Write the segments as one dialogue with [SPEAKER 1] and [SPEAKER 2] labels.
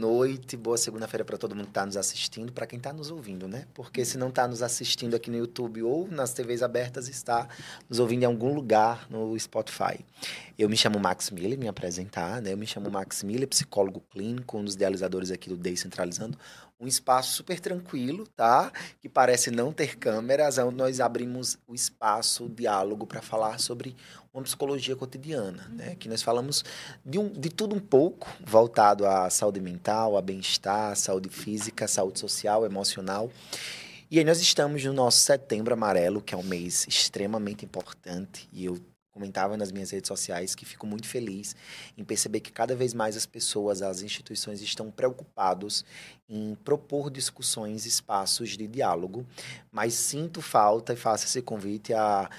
[SPEAKER 1] noite, boa segunda-feira para todo mundo que está nos assistindo, para quem está nos ouvindo, né? Porque se não está nos assistindo aqui no YouTube ou nas TVs abertas, está nos ouvindo em algum lugar no Spotify. Eu me chamo Max Miller, me apresentar, né? Eu me chamo Max Miller, psicólogo clínico, um dos idealizadores aqui do Descentralizando, um espaço super tranquilo, tá? Que parece não ter câmeras, onde nós abrimos o espaço, o diálogo para falar sobre uma psicologia cotidiana, né? Que nós falamos de, um, de tudo um pouco, voltado à saúde mental, a bem-estar, saúde física, saúde social, emocional. E aí nós estamos no nosso Setembro Amarelo, que é um mês extremamente importante, e eu comentava nas minhas redes sociais que fico muito feliz em perceber que cada vez mais as pessoas, as instituições estão preocupados em propor discussões, espaços de diálogo, mas sinto falta e faço esse convite a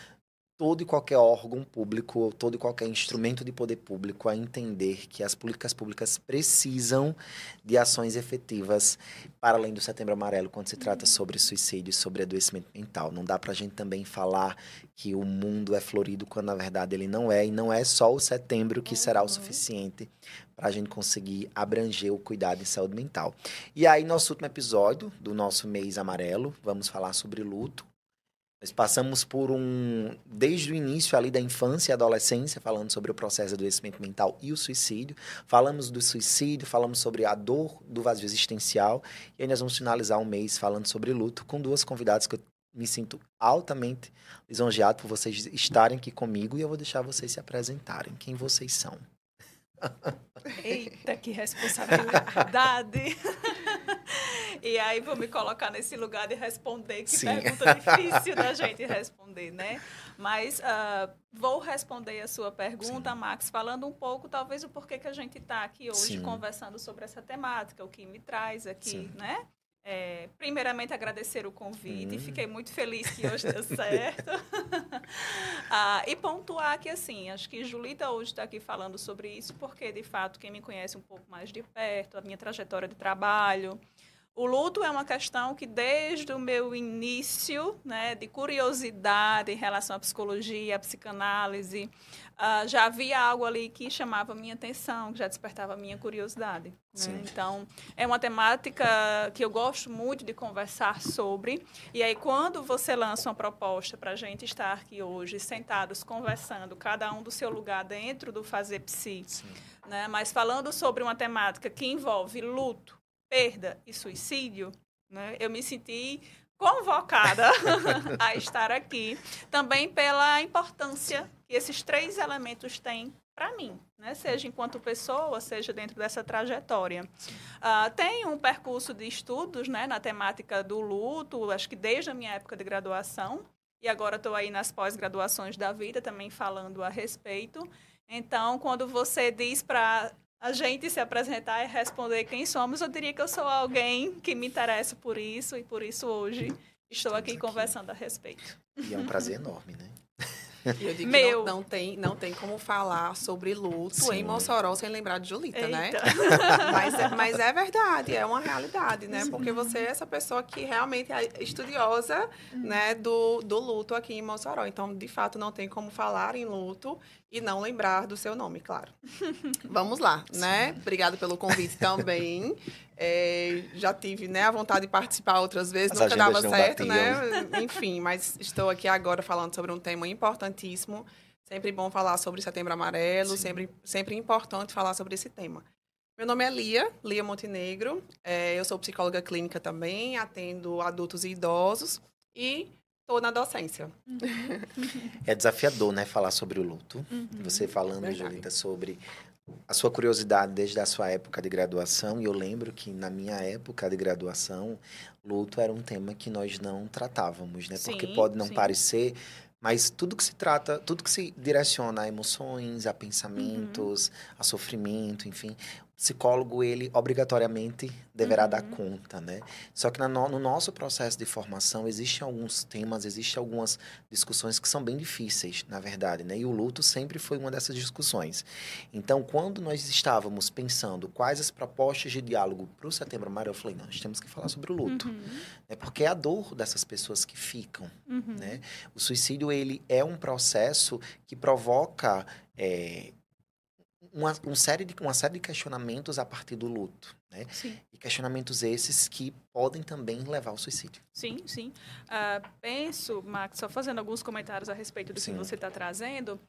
[SPEAKER 1] todo e qualquer órgão público, todo e qualquer instrumento de poder público a entender que as políticas públicas precisam de ações efetivas para além do Setembro Amarelo, quando se trata sobre suicídio, sobre adoecimento mental. Não dá para a gente também falar que o mundo é florido quando na verdade ele não é, e não é só o setembro que será o suficiente para a gente conseguir abranger o cuidado em saúde mental. E aí, nosso último episódio do nosso mês amarelo, vamos falar sobre luto nós passamos por um. Desde o início ali da infância e adolescência, falando sobre o processo de adoecimento mental e o suicídio. Falamos do suicídio, falamos sobre a dor do vazio existencial. E aí nós vamos finalizar um mês falando sobre luto com duas convidadas que eu me sinto altamente lisonjeado por vocês estarem aqui comigo e eu vou deixar vocês se apresentarem. Quem vocês são?
[SPEAKER 2] Eita, que responsabilidade! E aí vou me colocar nesse lugar de responder, que Sim. pergunta difícil da gente responder, né? Mas uh, vou responder a sua pergunta, Sim. Max, falando um pouco, talvez, o porquê que a gente está aqui hoje Sim. conversando sobre essa temática, o que me traz aqui, né? É, primeiramente, agradecer o convite. Hum. Fiquei muito feliz que hoje deu certo. ah, e pontuar que, assim, acho que Julita hoje está aqui falando sobre isso, porque, de fato, quem me conhece um pouco mais de perto, a minha trajetória de trabalho, o luto é uma questão que, desde o meu início, né, de curiosidade em relação à psicologia, à psicanálise, uh, já havia algo ali que chamava minha atenção, que já despertava minha curiosidade. Né? Então, é uma temática que eu gosto muito de conversar sobre. E aí, quando você lança uma proposta para a gente estar aqui hoje, sentados, conversando, cada um do seu lugar dentro do Fazer Psi, né? mas falando sobre uma temática que envolve luto, perda e suicídio, né, eu me senti convocada a estar aqui, também pela importância que esses três elementos têm para mim, né? seja enquanto pessoa, seja dentro dessa trajetória. Uh, tem um percurso de estudos né, na temática do luto, acho que desde a minha época de graduação, e agora estou aí nas pós-graduações da vida também falando a respeito. Então, quando você diz para a gente se apresentar e responder quem somos, eu diria que eu sou alguém que me interessa por isso e por isso hoje estou aqui, aqui conversando a respeito.
[SPEAKER 1] E é um prazer enorme, né?
[SPEAKER 3] Eu digo Meu. Não, não, tem, não tem como falar sobre luto Sim. em Mossoró sem lembrar de Julita, né? Eita. né? mas, é, mas é verdade, é uma realidade, né? Porque você é essa pessoa que realmente é estudiosa né, do, do luto aqui em Mossoró. Então, de fato, não tem como falar em luto e não lembrar do seu nome, claro. Vamos lá, né? Obrigada pelo convite também. É, já tive né, a vontade de participar outras vezes, As nunca dava certo, batiam. né? Enfim, mas estou aqui agora falando sobre um tema importantíssimo. Sempre bom falar sobre Setembro Amarelo, sempre, sempre importante falar sobre esse tema. Meu nome é Lia, Lia Montenegro. É, eu sou psicóloga clínica também, atendo adultos e idosos. E Estou na docência. Uhum.
[SPEAKER 1] É desafiador, né, falar sobre o luto. Uhum. Você falando, Verdade. Julita, sobre a sua curiosidade desde a sua época de graduação. E eu lembro que na minha época de graduação, luto era um tema que nós não tratávamos, né? Sim, Porque pode não sim. parecer, mas tudo que se trata, tudo que se direciona a emoções, a pensamentos, uhum. a sofrimento, enfim, psicólogo ele obrigatoriamente deverá uhum. dar conta, né? Só que no, no, nosso processo de formação existem alguns temas, existem algumas discussões que são bem difíceis, na verdade, né? E o luto sempre foi uma dessas discussões. Então, quando nós estávamos pensando quais as propostas de diálogo para o Setembro Amarelo, eu falei, nós temos que falar sobre o luto, uhum. né? Porque é a dor dessas pessoas que ficam, uhum. né? O suicídio ele é um processo que provoca é, uma, um série de, uma série de questionamentos a partir do luto. Né?
[SPEAKER 2] Sim.
[SPEAKER 1] E questionamentos esses que podem também levar ao suicídio.
[SPEAKER 2] Sim, sim. Uh, penso, Max, só fazendo alguns comentários a respeito do sim. que você está trazendo.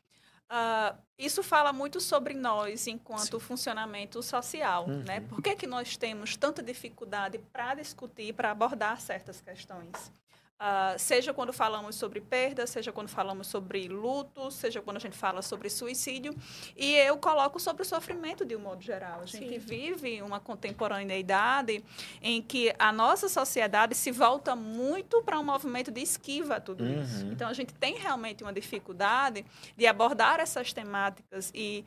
[SPEAKER 2] Uh, isso fala muito sobre nós enquanto Sim. funcionamento social, uhum. né? Por que, que nós temos tanta dificuldade para discutir, para abordar certas questões? Uh, seja quando falamos sobre perda, seja quando falamos sobre luto, seja quando a gente fala sobre suicídio. E eu coloco sobre o sofrimento de um modo geral. A gente Sim. vive uma contemporaneidade em que a nossa sociedade se volta muito para um movimento de esquiva a tudo uhum. isso. Então, a gente tem realmente uma dificuldade de abordar essas temáticas e,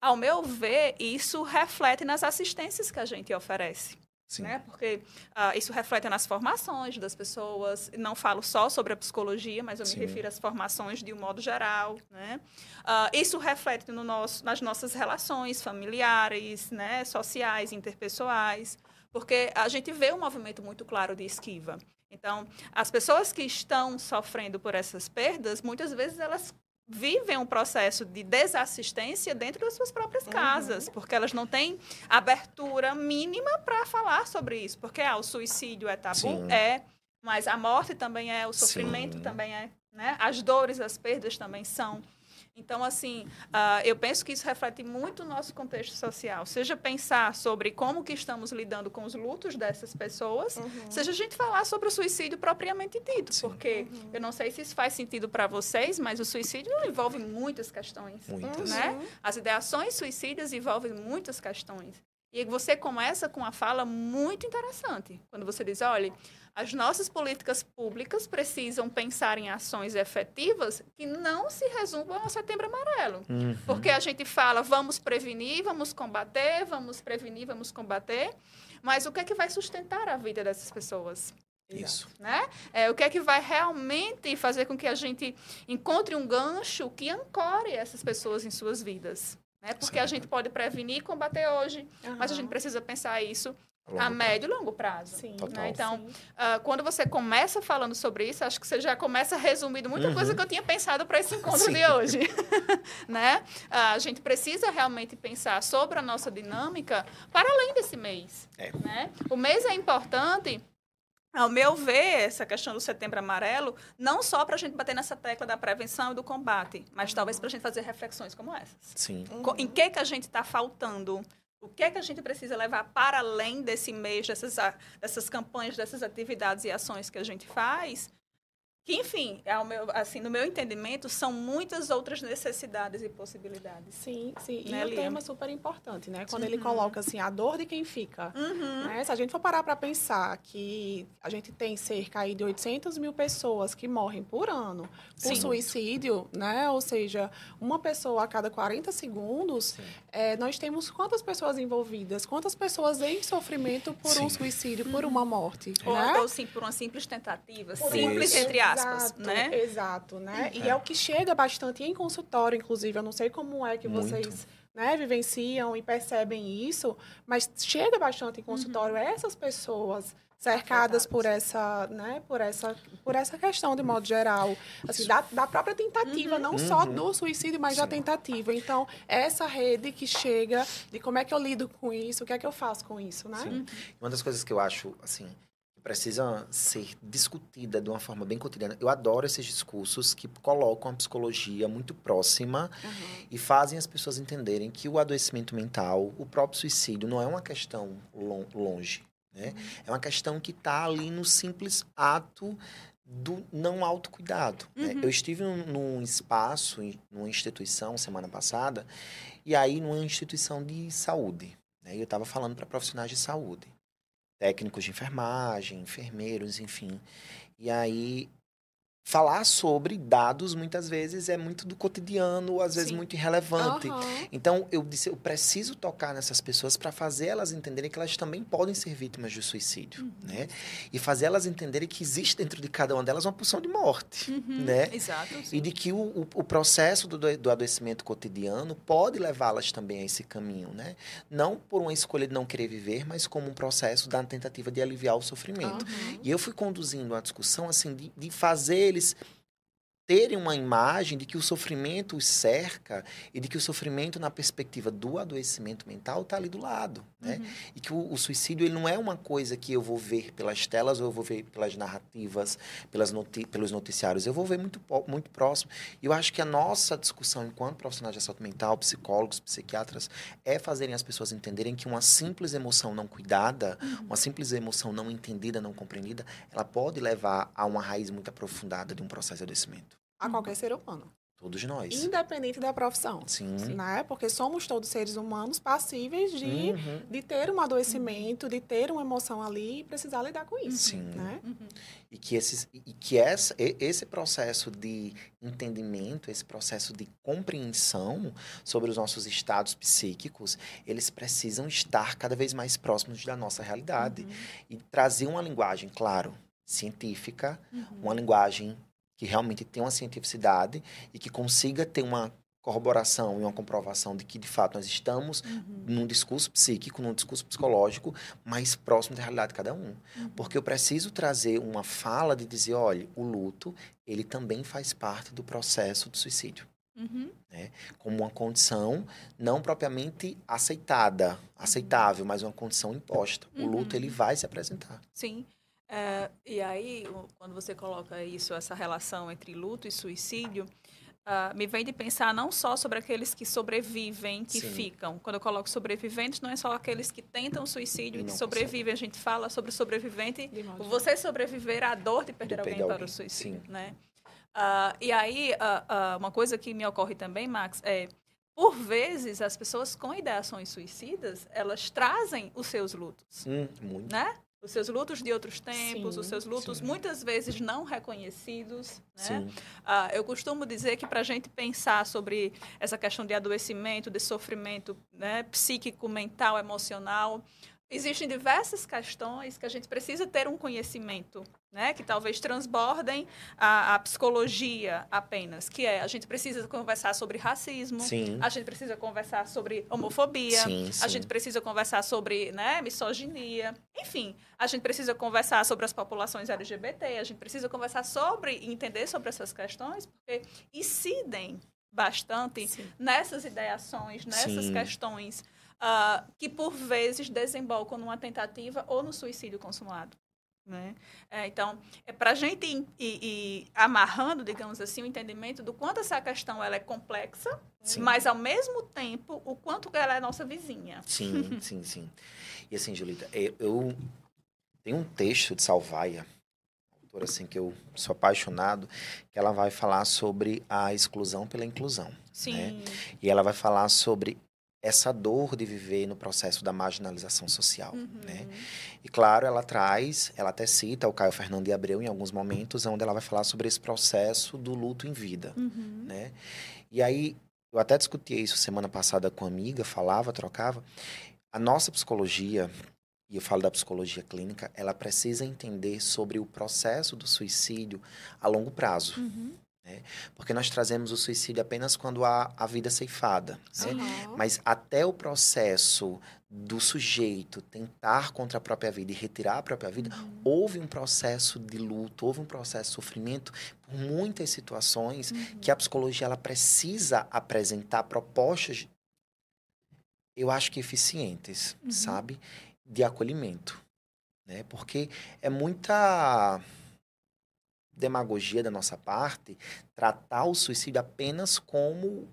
[SPEAKER 2] ao meu ver, isso reflete nas assistências que a gente oferece. Sim. Né? Porque uh, isso reflete nas formações das pessoas. Não falo só sobre a psicologia, mas eu Sim. me refiro às formações de um modo geral. Né? Uh, isso reflete no nosso, nas nossas relações familiares, né? sociais, interpessoais. Porque a gente vê um movimento muito claro de esquiva. Então, as pessoas que estão sofrendo por essas perdas, muitas vezes elas vivem um processo de desassistência dentro das suas próprias uhum. casas, uhum. porque elas não têm abertura mínima para falar sobre isso, porque ah, o suicídio é tabu, Sim. é, mas a morte também é, o sofrimento Sim. também é, né? As dores, as perdas também são. Então, assim, uh, eu penso que isso reflete muito o nosso contexto social. Seja pensar sobre como que estamos lidando com os lutos dessas pessoas, uhum. seja a gente falar sobre o suicídio propriamente dito. Sim. Porque uhum. eu não sei se isso faz sentido para vocês, mas o suicídio envolve muitas questões. Muitas. Né? Uhum. As ideações suicidas envolvem muitas questões. E você começa com uma fala muito interessante. Quando você diz, olha, as nossas políticas públicas precisam pensar em ações efetivas que não se resumam ao setembro amarelo. Uhum. Porque a gente fala, vamos prevenir, vamos combater, vamos prevenir, vamos combater. Mas o que é que vai sustentar a vida dessas pessoas?
[SPEAKER 1] Isso.
[SPEAKER 2] Né? É, o que é que vai realmente fazer com que a gente encontre um gancho que ancore essas pessoas em suas vidas? Né? Porque a gente pode prevenir e combater hoje, uhum. mas a gente precisa pensar isso a médio e longo prazo. Sim. Né? Então, uh, quando você começa falando sobre isso, acho que você já começa resumindo muita uhum. coisa que eu tinha pensado para esse encontro Sim. de hoje. né? Uh, a gente precisa realmente pensar sobre a nossa dinâmica para além desse mês. É. Né? O mês é importante ao meu ver, essa questão do setembro amarelo, não só para a gente bater nessa tecla da prevenção e do combate, mas uhum. talvez para a gente fazer reflexões como essas.
[SPEAKER 1] Sim.
[SPEAKER 2] Uhum. Em que, que a gente está faltando o que é que a gente precisa levar para além desse mês, dessas, dessas campanhas, dessas atividades e ações que a gente faz, que, enfim, é meu, assim, no meu entendimento, são muitas outras necessidades e possibilidades.
[SPEAKER 3] Sim, sim. Né, e o tema é super importante, né? Quando uhum. ele coloca assim, a dor de quem fica. Uhum. Né? Se a gente for parar para pensar que a gente tem cerca aí de 800 mil pessoas que morrem por ano por sim. suicídio, né? Ou seja, uma pessoa a cada 40 segundos, é, nós temos quantas pessoas envolvidas? Quantas pessoas em sofrimento por sim. um suicídio, por uma morte?
[SPEAKER 2] Ou,
[SPEAKER 3] né?
[SPEAKER 2] ou sim, por uma simples tentativa. Por simples, entre aspas aspas,
[SPEAKER 3] exato,
[SPEAKER 2] né?
[SPEAKER 3] Exato, né? E é. é o que chega bastante em consultório, inclusive. Eu não sei como é que Muito. vocês né, vivenciam e percebem isso, mas chega bastante em consultório uhum. essas pessoas cercadas por essa, né, por essa, por essa questão de modo geral, assim, da, da própria tentativa, uhum. não uhum. só do suicídio, mas Sim. da tentativa. Então, essa rede que chega de como é que eu lido com isso, o que é que eu faço com isso, né?
[SPEAKER 1] Sim. Uma das coisas que eu acho, assim, precisa ser discutida de uma forma bem cotidiana. Eu adoro esses discursos que colocam a psicologia muito próxima uhum. e fazem as pessoas entenderem que o adoecimento mental, o próprio suicídio, não é uma questão longe. Né? Uhum. É uma questão que está ali no simples ato do não autocuidado. Né? Uhum. Né? Eu estive num, num espaço, numa instituição, semana passada, e aí numa instituição de saúde. Né? Eu estava falando para profissionais de saúde técnicos de enfermagem, enfermeiros, enfim. E aí falar sobre dados muitas vezes é muito do cotidiano, às vezes Sim. muito irrelevante. Uhum. Então eu disse, eu preciso tocar nessas pessoas para fazer elas entenderem que elas também podem ser vítimas de suicídio, uhum. né? E fazer elas entenderem que existe dentro de cada uma delas uma pulsão de morte, uhum. né?
[SPEAKER 2] Exato.
[SPEAKER 1] Sim. E de que o, o, o processo do, do adoecimento cotidiano pode levá-las também a esse caminho, né? Não por uma escolha de não querer viver, mas como um processo da tentativa de aliviar o sofrimento. E eu fui conduzindo uma discussão assim de, de fazer eles terem uma imagem de que o sofrimento os cerca e de que o sofrimento na perspectiva do adoecimento mental está ali do lado, né? Uhum. E que o, o, suicídio ele não é uma coisa que eu vou ver pelas telas ou eu vou ver pelas narrativas, pelas noti pelos noticiários, eu vou ver muito, muito próximo. E eu acho que a nossa discussão enquanto profissionais de saúde mental, psicólogos, psiquiatras, é fazerem as pessoas entenderem que uma simples emoção não cuidada, uhum. uma simples emoção não entendida, não compreendida, ela pode levar a uma raiz muito aprofundada de um processo de adoecimento
[SPEAKER 3] a qualquer ser humano.
[SPEAKER 1] Todos nós.
[SPEAKER 3] Independente da profissão.
[SPEAKER 1] Sim.
[SPEAKER 3] Né? Porque somos todos seres humanos passíveis de, uhum. de ter um adoecimento, de ter uma emoção ali e precisar lidar com isso. Sim. Né? Uhum.
[SPEAKER 1] E que, esses, e que essa, esse processo de entendimento, esse processo de compreensão sobre os nossos estados psíquicos, eles precisam estar cada vez mais próximos da nossa realidade. Uhum. E trazer uma linguagem, claro, científica, uhum. uma linguagem que realmente tenha uma cientificidade e que consiga ter uma corroboração e uma comprovação de que, de fato, nós estamos uhum. num discurso psíquico, num discurso psicológico mais próximo da realidade de cada um. Uhum. Porque eu preciso trazer uma fala de dizer, olha, o luto, ele também faz parte do processo do suicídio. Uhum. Né? Como uma condição não propriamente aceitada, aceitável, mas uma condição imposta. O luto, ele vai se apresentar.
[SPEAKER 2] Sim. É, e aí, quando você coloca isso, essa relação entre luto e suicídio, uh, me vem de pensar não só sobre aqueles que sobrevivem, que Sim. ficam. Quando eu coloco sobreviventes, não é só aqueles que tentam suicídio e que sobrevivem. A gente fala sobre o sobrevivente, você sobreviver à dor de perder alguém, alguém, para o suicídio, Sim. né? Uh, e aí, uh, uma coisa que me ocorre também, Max, é por vezes as pessoas com ideações suicidas elas trazem os seus lutos,
[SPEAKER 1] hum, muito.
[SPEAKER 2] né? Os seus lutos de outros tempos, sim, os seus lutos sim. muitas vezes não reconhecidos. Né? Uh, eu costumo dizer que para a gente pensar sobre essa questão de adoecimento, de sofrimento né, psíquico, mental, emocional, existem diversas questões que a gente precisa ter um conhecimento, né, que talvez transbordem a, a, psicologia apenas, que é a gente precisa conversar sobre racismo,
[SPEAKER 1] sim.
[SPEAKER 2] a gente precisa conversar sobre homofobia, sim, sim. a gente precisa conversar sobre né, misoginia, enfim, a gente precisa conversar sobre as populações LGBT, a gente precisa conversar sobre entender sobre essas questões, porque incidem bastante nessas ideações, nessas questões uh, que por vezes desembocam numa tentativa ou no suicídio consumado. Né? É, então, é para a gente ir, ir, ir, amarrando, digamos assim, o entendimento do quanto essa questão ela é complexa, sim. mas ao mesmo tempo o quanto ela é nossa vizinha.
[SPEAKER 1] Sim, sim, sim. E assim, Julita, eu, eu tenho um texto de Salvaia, autora assim que eu sou apaixonado, que ela vai falar sobre a exclusão pela inclusão. Sim. Né? E ela vai falar sobre essa dor de viver no processo da marginalização social, uhum. né? E claro, ela traz, ela até cita o Caio Fernando de Abreu em alguns momentos, onde ela vai falar sobre esse processo do luto em vida, uhum. né? E aí, eu até discuti isso semana passada com uma amiga, falava, trocava. A nossa psicologia, e eu falo da psicologia clínica, ela precisa entender sobre o processo do suicídio a longo prazo. Uhum. Né? Porque nós trazemos o suicídio apenas quando há a vida ceifada. Né? Mas até o processo do sujeito tentar contra a própria vida e retirar a própria vida, uhum. houve um processo de luto, houve um processo de sofrimento por muitas situações uhum. que a psicologia ela precisa apresentar propostas, eu acho que eficientes, uhum. sabe? De acolhimento. Né? Porque é muita demagogia da nossa parte tratar o suicídio apenas como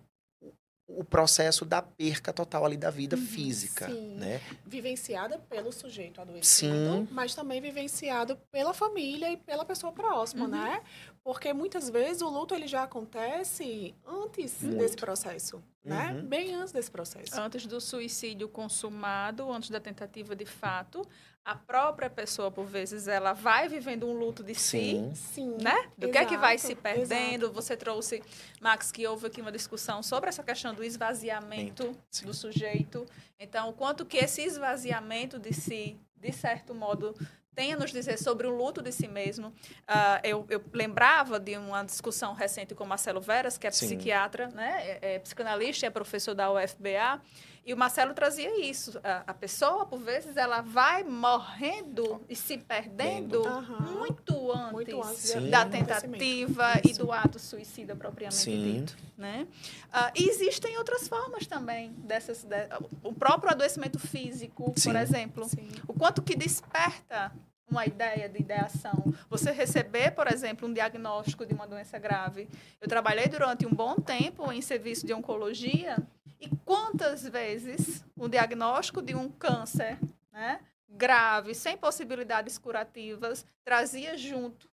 [SPEAKER 1] o processo da perca total ali da vida uhum, física, sim. né?
[SPEAKER 3] Vivenciada pelo sujeito adoecido, sim. mas também vivenciado pela família e pela pessoa próxima, uhum. né? Porque muitas vezes o luto ele já acontece antes Muito. desse processo, né? Uhum. Bem antes desse processo.
[SPEAKER 2] Antes do suicídio consumado, antes da tentativa de fato, a própria pessoa, por vezes, ela vai vivendo um luto de
[SPEAKER 3] sim,
[SPEAKER 2] si,
[SPEAKER 3] sim,
[SPEAKER 2] né? Do exato, que é que vai se perdendo. Exato. Você trouxe, Max, que houve aqui uma discussão sobre essa questão do esvaziamento sim. do sujeito. Então, o quanto que esse esvaziamento de si, de certo modo, tem a nos dizer sobre o luto de si mesmo. Uh, eu, eu, lembrava de uma discussão recente com Marcelo Veras, que é psiquiatra, né? É, é psicanalista e é professor da UFBA, E o Marcelo trazia isso. A, a pessoa, por vezes, ela vai morrendo e se perdendo uhum. muito antes, muito antes da tentativa e do ato suicida propriamente Sim. dito. Né? Uh, e existem outras formas também dessas. De, o próprio adoecimento físico, Sim. por exemplo. Sim. O quanto que desperta uma ideia de ideação. Você receber, por exemplo, um diagnóstico de uma doença grave. Eu trabalhei durante um bom tempo em serviço de oncologia e quantas vezes o diagnóstico de um câncer né, grave, sem possibilidades curativas, trazia junto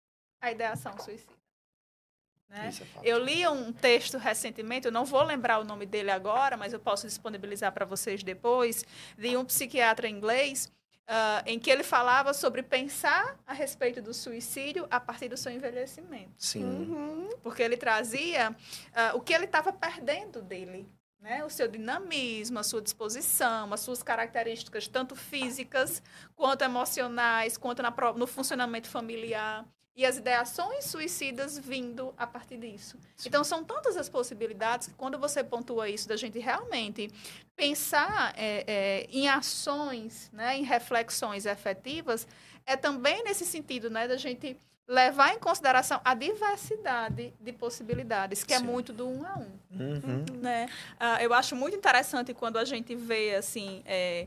[SPEAKER 2] a ideação suicida. Né? É eu li um texto recentemente, eu não vou lembrar o nome dele agora, mas eu posso disponibilizar para vocês depois, de um psiquiatra inglês Uh, em que ele falava sobre pensar a respeito do suicídio a partir do seu envelhecimento.
[SPEAKER 1] Sim.
[SPEAKER 2] Uhum. Porque ele trazia uh, o que ele estava perdendo dele. Né? O seu dinamismo, a sua disposição, as suas características, tanto físicas quanto emocionais, quanto na, no funcionamento familiar e as ideações suicidas vindo a partir disso. Sim. Então, são tantas as possibilidades que, quando você pontua isso, da gente realmente pensar é, é, em ações, né, em reflexões efetivas, é também nesse sentido né, da gente levar em consideração a diversidade de possibilidades, que é Sim. é muito do um a um. Uhum. Né? Uh, eu acho muito interessante quando a gente vê, assim... É,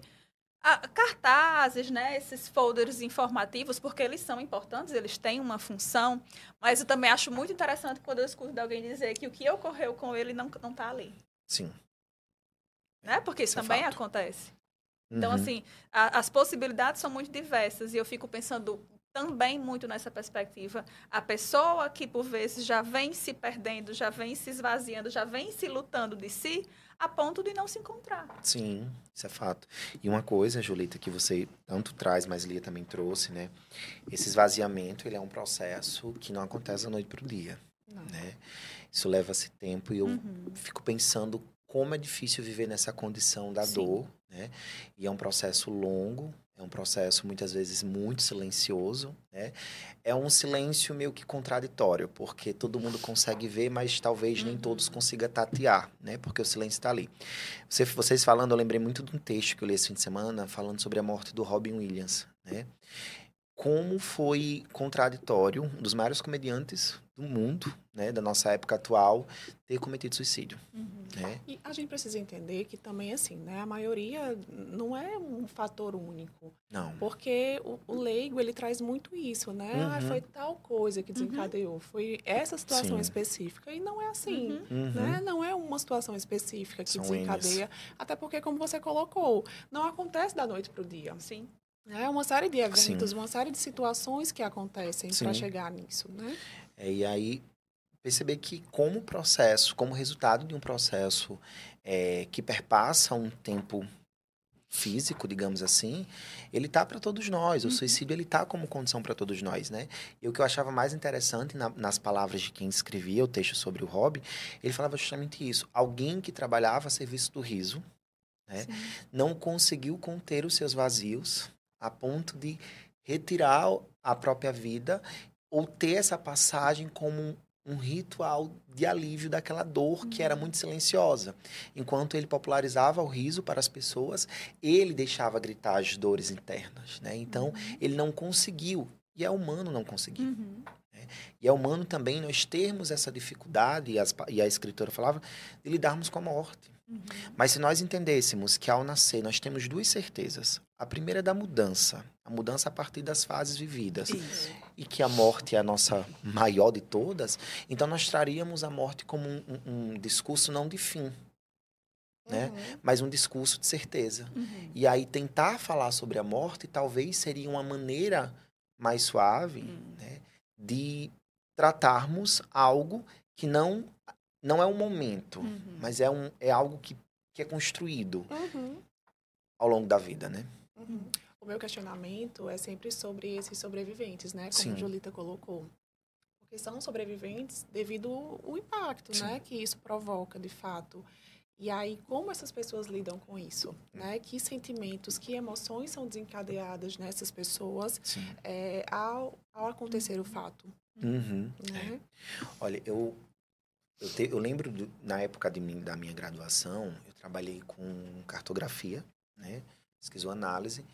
[SPEAKER 2] cartazes, né, esses folders informativos, porque eles são importantes, eles têm uma função, mas eu também acho muito interessante quando eu escuto alguém dizer que o que ocorreu com ele não está ali.
[SPEAKER 1] Sim.
[SPEAKER 2] Né? Porque isso, isso é também é acontece. Então, uhum. assim, a, as possibilidades são muito diversas e eu fico pensando também muito nessa perspectiva. A pessoa que, por vezes, já vem se perdendo, já vem se esvaziando, já vem se lutando de si, a ponto de não se encontrar.
[SPEAKER 1] Sim, isso é fato. E uma coisa, Julita, que você tanto traz, mas Lia também trouxe, né? Esse esvaziamento, ele é um processo que não acontece da noite para o dia, não. né? Isso leva-se tempo e eu uhum. fico pensando como é difícil viver nessa condição da Sim. dor, né? E é um processo longo, é um processo muitas vezes muito silencioso, né? É um silêncio meio que contraditório, porque todo mundo consegue ver, mas talvez nem todos uhum. consigam tatear, né? Porque o silêncio está ali. Você, vocês falando, eu lembrei muito de um texto que eu li esse fim de semana, falando sobre a morte do Robin Williams, né? Como foi contraditório, um dos maiores comediantes do mundo, né, da nossa época atual, ter cometido suicídio. Uhum. Né?
[SPEAKER 3] E a gente precisa entender que também, assim, né, a maioria não é um fator único.
[SPEAKER 1] Não.
[SPEAKER 3] Porque o, o leigo, ele traz muito isso, né? Ah, uhum. Ah, foi tal coisa que desencadeou, uhum. foi essa situação Sim. específica. E não é assim, uhum. né? Uhum. Não é uma situação específica que São desencadeia. Até porque, como você colocou, não acontece da noite para o dia.
[SPEAKER 2] Sim.
[SPEAKER 3] É uma série de eventos, Sim. uma série de situações que acontecem para chegar nisso, né?
[SPEAKER 1] É, e aí perceber que como processo, como resultado de um processo é, que perpassa um tempo físico, digamos assim, ele tá para todos nós. O uhum. suicídio ele tá como condição para todos nós, né? E o que eu achava mais interessante na, nas palavras de quem escrevia o texto sobre o hobby, ele falava justamente isso. Alguém que trabalhava a serviço do riso, né, não conseguiu conter os seus vazios a ponto de retirar a própria vida ou ter essa passagem como um, um ritual de alívio daquela dor que era uhum. muito silenciosa. Enquanto ele popularizava o riso para as pessoas, ele deixava gritar as dores internas, né? Então, uhum. ele não conseguiu, e é humano não conseguir. Uhum. Né? E é humano também nós termos essa dificuldade, e, as, e a escritora falava, de lidarmos com a morte. Uhum. Mas se nós entendêssemos que ao nascer nós temos duas certezas. A primeira é da mudança, a mudança a partir das fases vividas. Isso. E que a morte é a nossa maior de todas, então nós traríamos a morte como um, um, um discurso não de fim, né? Uhum. Mas um discurso de certeza. Uhum. E aí tentar falar sobre a morte talvez seria uma maneira mais suave, uhum. né, de tratarmos algo que não não é um momento, uhum. mas é, um, é algo que, que é construído uhum. ao longo da vida, né?
[SPEAKER 3] Uhum. O meu questionamento é sempre sobre esses sobreviventes, né? Como Sim. a Julita colocou. Porque são sobreviventes devido ao impacto, Sim. né? Que isso provoca, de fato. E aí, como essas pessoas lidam com isso? Hum. Né? Que sentimentos, que emoções são desencadeadas nessas pessoas é, ao, ao acontecer o fato?
[SPEAKER 1] Uhum. Né? É. Olha, eu eu, te, eu lembro do, na época de mim, da minha graduação, eu trabalhei com cartografia, né? Esquizoanálise.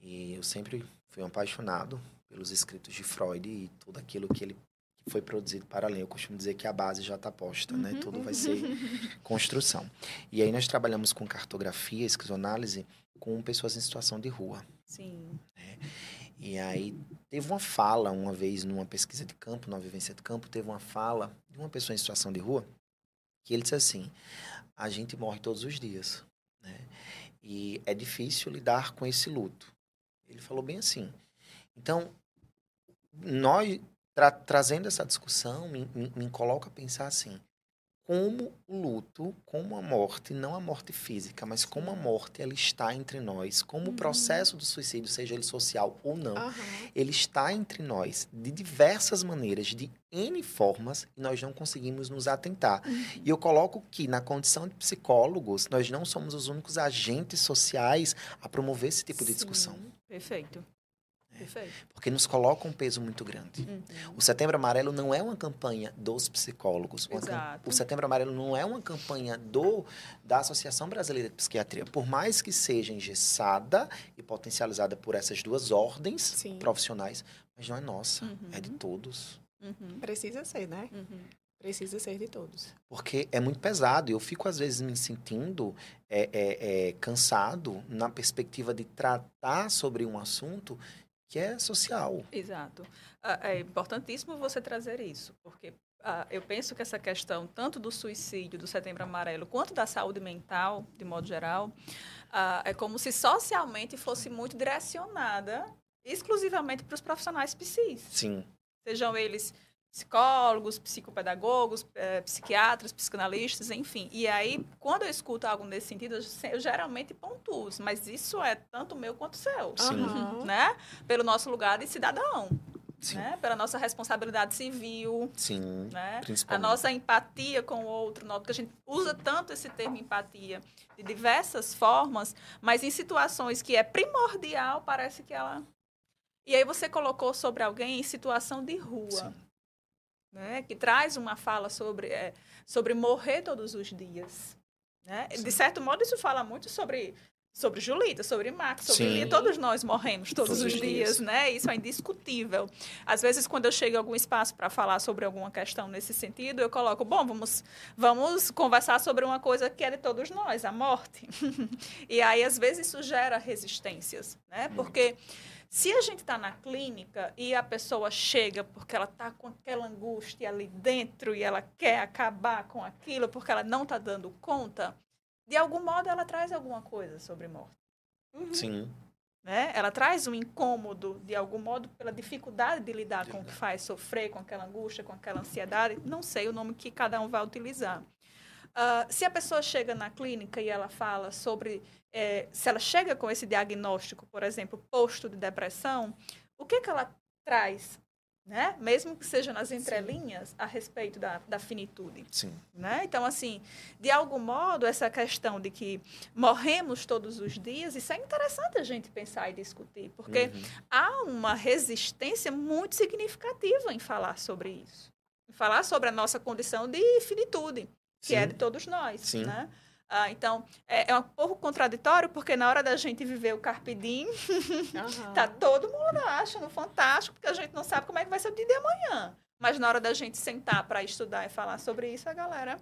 [SPEAKER 1] E eu sempre fui um apaixonado pelos escritos de Freud e tudo aquilo que ele foi produzido para além. Eu costumo dizer que a base já está posta, né? uhum. Tudo vai ser construção. E aí nós trabalhamos com cartografia, esquizoanálise, com pessoas em situação de rua.
[SPEAKER 2] Sim.
[SPEAKER 1] Né? E aí teve uma fala uma vez numa pesquisa de campo, numa vivência de campo, teve uma fala de uma pessoa em situação de rua que ele disse assim: a gente morre todos os dias, né? E é difícil lidar com esse luto. Ele falou bem assim. Então, nós tra trazendo essa discussão me, me, me coloca a pensar assim: como o luto, como a morte, não a morte física, mas como a morte ela está entre nós, como uhum. o processo do suicídio, seja ele social ou não, uhum. ele está entre nós de diversas maneiras, de N formas, e nós não conseguimos nos atentar. Uhum. E eu coloco que, na condição de psicólogos, nós não somos os únicos agentes sociais a promover esse tipo Sim. de discussão.
[SPEAKER 2] Perfeito. Perfeito.
[SPEAKER 1] Porque nos coloca um peso muito grande. Uhum. O Setembro Amarelo não é uma campanha dos psicólogos.
[SPEAKER 2] Exato.
[SPEAKER 1] O Setembro Amarelo não é uma campanha do da Associação Brasileira de Psiquiatria. Por mais que seja engessada e potencializada por essas duas ordens Sim. profissionais, mas não é nossa, uhum. é de todos.
[SPEAKER 3] Uhum. Precisa ser, né? Uhum. Precisa ser de todos.
[SPEAKER 1] Porque é muito pesado. Eu fico, às vezes, me sentindo é, é, é, cansado na perspectiva de tratar sobre um assunto que é social.
[SPEAKER 2] Exato. Ah, é importantíssimo você trazer isso, porque ah, eu penso que essa questão, tanto do suicídio, do setembro amarelo, quanto da saúde mental, de modo geral, ah, é como se socialmente fosse muito direcionada exclusivamente para os profissionais psis.
[SPEAKER 1] Sim.
[SPEAKER 2] Sejam eles psicólogos, psicopedagogos, é, psiquiatras, psicanalistas, enfim. E aí, quando eu escuto algo nesse sentido, eu, geralmente pontuo, mas isso é tanto meu quanto seu,
[SPEAKER 1] Sim.
[SPEAKER 2] né? Pelo nosso lugar de cidadão. Sim. Né? Pela nossa responsabilidade civil.
[SPEAKER 1] Sim,
[SPEAKER 2] né? A nossa empatia com o outro, porque a gente usa tanto esse termo empatia de diversas formas, mas em situações que é primordial, parece que ela... E aí você colocou sobre alguém em situação de rua. Sim né, que traz uma fala sobre, é, sobre morrer todos os dias. Né? De certo modo, isso fala muito sobre, sobre Julita, sobre Max, sobre Lia. Todos nós morremos todos, todos os dias, dias, né? Isso é indiscutível. Às vezes, quando eu chego em algum espaço para falar sobre alguma questão nesse sentido, eu coloco, bom, vamos, vamos conversar sobre uma coisa que é de todos nós, a morte. e aí, às vezes, isso gera resistências, né? Porque... Se a gente está na clínica e a pessoa chega porque ela está com aquela angústia ali dentro e ela quer acabar com aquilo porque ela não está dando conta, de algum modo ela traz alguma coisa sobre morte.
[SPEAKER 1] Uhum. Sim.
[SPEAKER 2] Né? Ela traz um incômodo, de algum modo, pela dificuldade de lidar com o que faz sofrer, com aquela angústia, com aquela ansiedade. Não sei o nome que cada um vai utilizar. Uh, se a pessoa chega na clínica e ela fala sobre é, se ela chega com esse diagnóstico, por exemplo, posto de depressão, o que, que ela traz, né? mesmo que seja nas entrelinhas, Sim. a respeito da, da finitude.
[SPEAKER 1] Sim.
[SPEAKER 2] Né? Então, assim, de algum modo, essa questão de que morremos todos os dias, isso é interessante a gente pensar e discutir, porque uhum. há uma resistência muito significativa em falar sobre isso. Em falar sobre a nossa condição de finitude, que Sim. é de todos nós.
[SPEAKER 1] Sim.
[SPEAKER 2] Né? Ah, então, é, é, um pouco contraditório, porque na hora da gente viver o Carpe Diem, uhum. tá todo mundo achando fantástico, porque a gente não sabe como é que vai ser o dia de amanhã. Mas na hora da gente sentar para estudar e falar sobre isso, a galera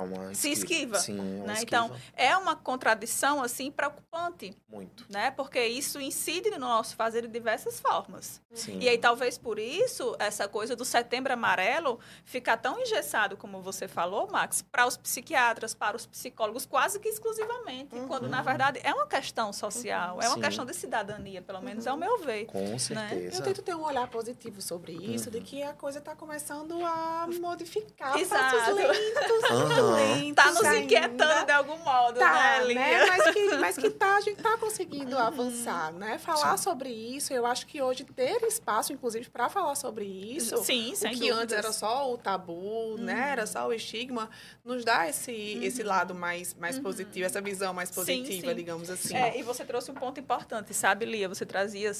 [SPEAKER 1] uma
[SPEAKER 2] se esquiva.
[SPEAKER 1] Sim,
[SPEAKER 2] né? Então, é uma contradição, assim, preocupante.
[SPEAKER 1] Muito.
[SPEAKER 2] Né? Porque isso incide no nosso fazer de diversas formas.
[SPEAKER 1] Sim.
[SPEAKER 2] E aí, talvez por isso, essa coisa do setembro amarelo fica tão engessado, como você falou, Max, para os psiquiatras, para os psicólogos, quase que exclusivamente. Uhum. Quando, na verdade, é uma questão social, uhum. é uma Sim. questão de cidadania, pelo menos, uhum. é o meu ver.
[SPEAKER 1] Com né? certeza.
[SPEAKER 3] Né? Eu tento ter um olhar positivo sobre isso, de uhum. que a coisa está começando a modificar
[SPEAKER 2] Exato.
[SPEAKER 3] passos lentos.
[SPEAKER 2] Lentos. Tá nos inquietando ainda. de algum modo,
[SPEAKER 3] tá,
[SPEAKER 2] né,
[SPEAKER 3] né? Mas que, mas que tá, a gente tá conseguindo uhum. avançar, né? Falar Sim. sobre isso, eu acho que hoje ter espaço, inclusive, para falar sobre isso,
[SPEAKER 2] Sim,
[SPEAKER 3] o que
[SPEAKER 2] dúvidas.
[SPEAKER 3] antes era só o tabu, uhum. né? Era só o estigma, nos dá esse, uhum. esse lado mais, mais uhum. positivo, essa visão mais positiva, sim, sim. digamos assim.
[SPEAKER 2] É, e você trouxe um ponto importante, sabe, Lia? Você trazia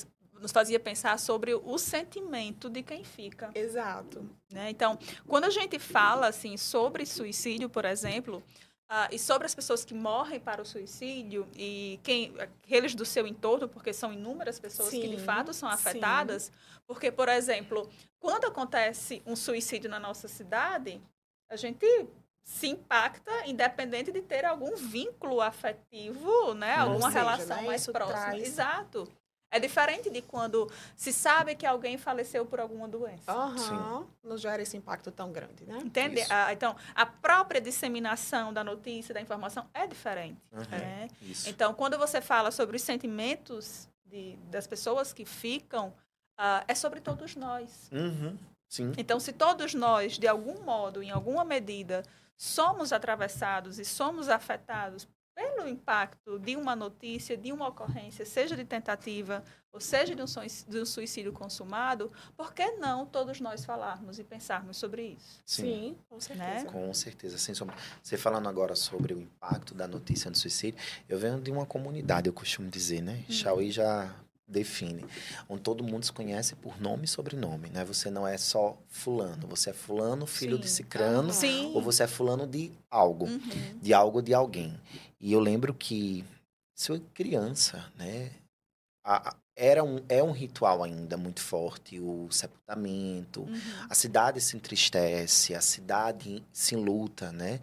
[SPEAKER 2] nos fazia pensar sobre o sentimento de quem fica.
[SPEAKER 3] Exato.
[SPEAKER 2] Né? Então, quando a gente fala assim sobre suicídio, por exemplo, Uh, e sobre as pessoas que morrem para o suicídio e quem aqueles do seu entorno, porque são inúmeras pessoas sim, que de fato são afetadas. Sim. Porque, por exemplo, quando acontece um suicídio na nossa cidade, a gente se impacta, independente de ter algum vínculo afetivo, né? Alguma relação né? mais próxima. Traz... Exato. É diferente de quando se sabe que alguém faleceu por alguma doença.
[SPEAKER 3] Uhum. Não gera esse impacto tão grande, né?
[SPEAKER 2] Entende? Ah, então, a própria disseminação da notícia, da informação é diferente. Uhum. Né? Então, quando você fala sobre os sentimentos de, das pessoas que ficam, uh, é sobre todos nós.
[SPEAKER 1] Uhum. Sim.
[SPEAKER 2] Então, se todos nós, de algum modo, em alguma medida, somos atravessados e somos afetados pelo impacto de uma notícia, de uma ocorrência, seja de tentativa ou seja de um, de um suicídio consumado, por que não todos nós falarmos e pensarmos sobre isso?
[SPEAKER 3] Sim, Sim com certeza. Né?
[SPEAKER 1] Com certeza. Sim, sobre... Você falando agora sobre o impacto da notícia do suicídio, eu venho de uma comunidade, eu costumo dizer, né? Hum. Chauí já define, onde todo mundo se conhece por nome e sobrenome, né? Você não é só fulano, você é fulano, filho Sim. de cicrano,
[SPEAKER 2] Sim.
[SPEAKER 1] ou você é fulano de algo, uhum. de algo de alguém. E eu lembro que, se eu criança, né, a, era um, é um ritual ainda muito forte, o sepultamento. Uhum. A cidade se entristece, a cidade se luta, né?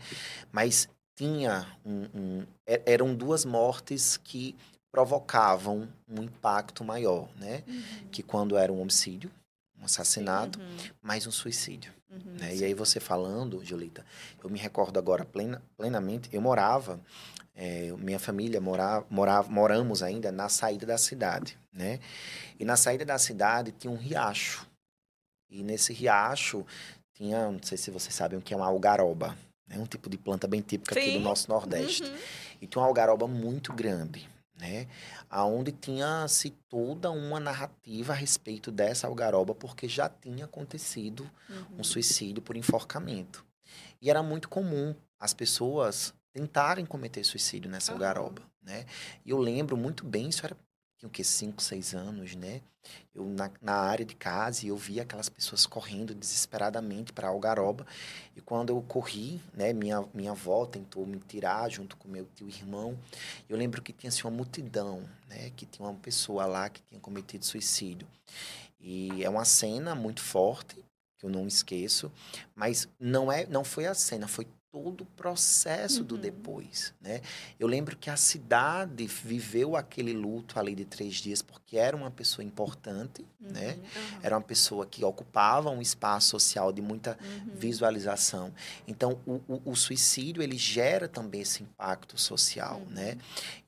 [SPEAKER 1] Mas tinha um, um, eram duas mortes que provocavam um impacto maior, né? Uhum. Que quando era um homicídio, um assassinato, uhum. mais um suicídio. Uhum, né? E aí você falando, Julita, eu me recordo agora plena, plenamente, eu morava é, minha família morava, morava, moramos ainda na saída da cidade, né? E na saída da cidade tinha um riacho. E nesse riacho tinha, não sei se vocês sabem o que é uma algaroba, né? Um tipo de planta bem típica Sim. aqui do nosso Nordeste. Uhum. E tinha uma algaroba muito grande, né? Aonde tinha-se toda uma narrativa a respeito dessa algaroba, porque já tinha acontecido uhum. um suicídio por enforcamento. E era muito comum as pessoas tentarem cometer suicídio nessa uhum. garoba, né? E eu lembro muito bem, isso era tinha o que cinco, seis anos, né? Eu na, na área de casa e eu via aquelas pessoas correndo desesperadamente para Algaroba. E quando eu corri, né, minha minha avó tentou me tirar junto com meu tio irmão. Eu lembro que tinha assim, uma multidão, né, que tinha uma pessoa lá que tinha cometido suicídio. E é uma cena muito forte que eu não esqueço, mas não é não foi a cena, foi todo o processo uhum. do depois, né? Eu lembro que a cidade viveu aquele luto ali de três dias porque era uma pessoa importante, uhum. né? Uhum. Era uma pessoa que ocupava um espaço social de muita uhum. visualização. Então, o, o, o, suicídio, ele gera também esse impacto social, né? Uhum.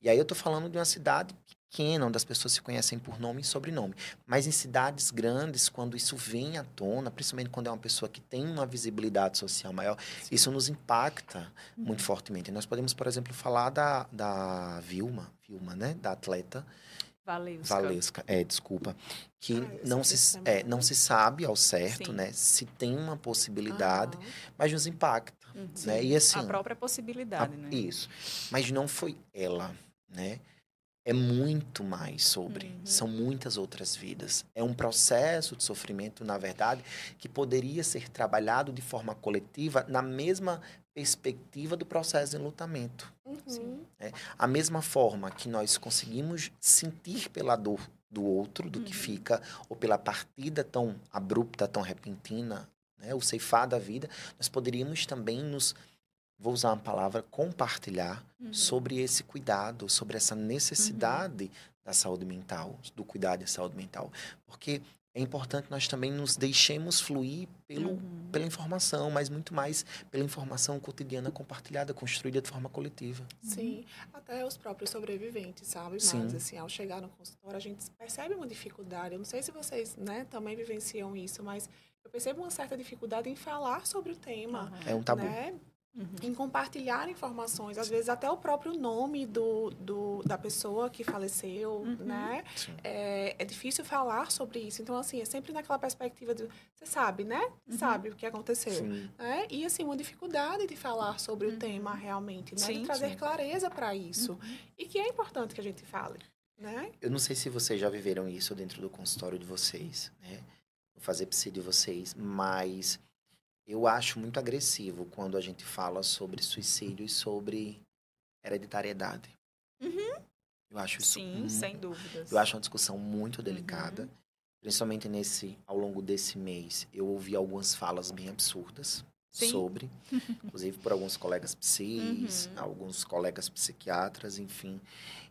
[SPEAKER 1] E aí eu tô falando de uma cidade pequena, onde as pessoas se conhecem por nome e sobrenome. Mas em cidades grandes, quando isso vem à tona, principalmente quando é uma pessoa que tem uma visibilidade social maior, Sim. isso nos impacta uhum. muito fortemente. Nós podemos, por exemplo, falar da, da Vilma, Vilma, né? Da atleta.
[SPEAKER 2] Valesca.
[SPEAKER 1] Valesca, é, desculpa. Que ah, não, se, é, não se sabe ao certo, Sim. né? Se tem uma possibilidade, mas nos impacta. Uhum. Né? E assim,
[SPEAKER 2] a própria possibilidade, a, né?
[SPEAKER 1] Isso. Mas não foi ela, né? É muito mais sobre. Uhum. São muitas outras vidas. É um processo de sofrimento, na verdade, que poderia ser trabalhado de forma coletiva na mesma perspectiva do processo de enlutamento. Uhum. É, a mesma forma que nós conseguimos sentir pela dor do outro, do uhum. que fica, ou pela partida tão abrupta, tão repentina, né, o ceifar da vida, nós poderíamos também nos vou usar uma palavra, compartilhar uhum. sobre esse cuidado, sobre essa necessidade uhum. da saúde mental, do cuidado da saúde mental. Porque é importante nós também nos deixemos fluir pelo, uhum. pela informação, mas muito mais pela informação cotidiana compartilhada, construída de forma coletiva.
[SPEAKER 3] Sim, uhum. até os próprios sobreviventes, sabe? Sim. Mas, assim, ao chegar no consultório, a gente percebe uma dificuldade. Eu não sei se vocês né, também vivenciam isso, mas eu percebo uma certa dificuldade em falar sobre o tema.
[SPEAKER 1] É um tabu.
[SPEAKER 3] Né? Uhum. Em compartilhar informações, às vezes até o próprio nome do, do da pessoa que faleceu, uhum. né? É, é, difícil falar sobre isso. Então, assim, é sempre naquela perspectiva de você sabe, né? Uhum. Sabe o que aconteceu. Né? E, assim, uma dificuldade de falar sobre o uhum. tema realmente, né? Sim, de trazer sim. clareza para isso. Uhum. E que é importante que a gente fale. Né?
[SPEAKER 1] Eu não sei se vocês já viveram isso dentro do consultório de vocês, né? No fazer psi de vocês, mas eu acho muito agressivo quando a gente fala sobre suicídio e sobre hereditariedade.
[SPEAKER 2] Uhum.
[SPEAKER 1] Eu acho isso.
[SPEAKER 2] Sim, sem dúvidas.
[SPEAKER 1] Eu acho uma discussão muito delicada. Uhum. Principalmente nesse, ao longo desse mês, eu ouvi algumas falas bem absurdas Sim. sobre, inclusive por alguns colegas psis, uhum. alguns colegas psiquiatras, enfim.